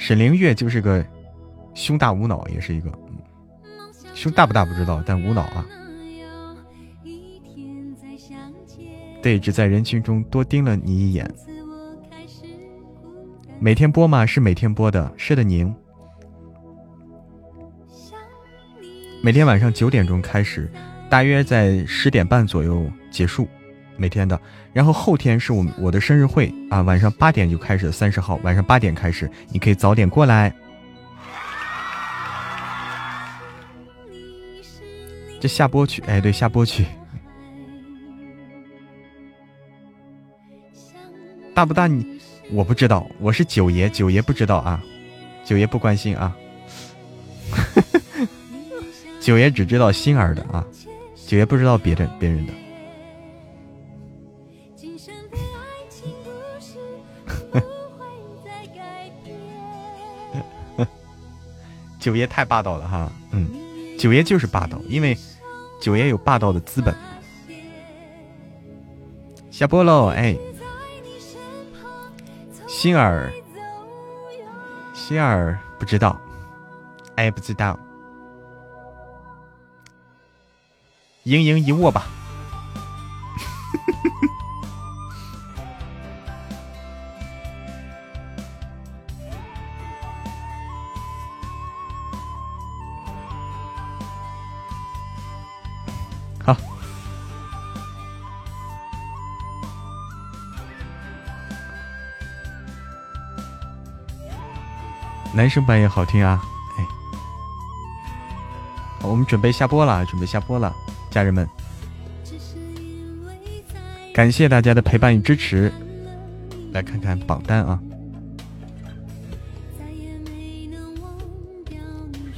Speaker 1: 沈灵月就是个胸大无脑，也是一个，胸大不大不知道，但无脑啊。对，只在人群中多盯了你一眼。每天播吗？是每天播的，是的，您。每天晚上九点钟开始，大约在十点半左右结束，每天的。然后后天是我我的生日会啊，晚上八点就开始，三十号晚上八点开始，你可以早点过来。这下播去，哎，对，下播去。大不大？你我不知道，我是九爷，九爷不知道啊，九爷不关心啊。九爷只知道心儿的啊，九爷不知道别的别人的。九爷太霸道了哈，嗯，九爷就是霸道，因为九爷有霸道的资本。下播喽，哎，心儿，心儿不知道，哎，不知道。盈盈一握吧，男生版也好听啊，哎，我们准备下播了，准备下播了。家人们，感谢大家的陪伴与支持。来看看榜单啊，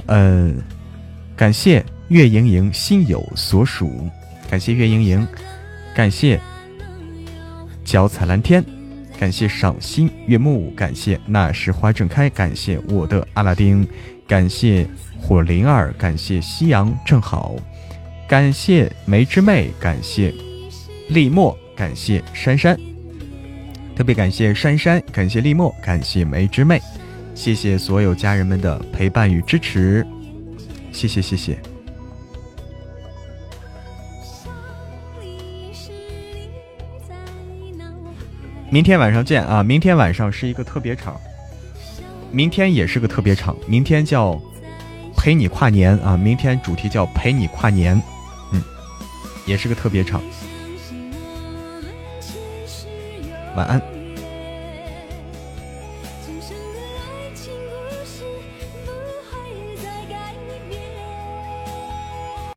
Speaker 1: 呃，感谢月盈盈心有所属，感谢月盈盈，感谢脚踩蓝天，感谢赏心悦目，感谢那时花正开，感谢我的阿拉丁，感谢火灵儿，感谢夕阳正好。感谢梅之妹，感谢立墨，感谢珊珊，特别感谢珊珊，感谢立墨，感谢梅之妹，谢谢所有家人们的陪伴与支持，谢谢谢谢。明天晚上见啊！明天晚上是一个特别场，明天也是个特别场，明天叫陪你跨年啊！明天主题叫陪你跨年。嗯也是个特别场，晚安。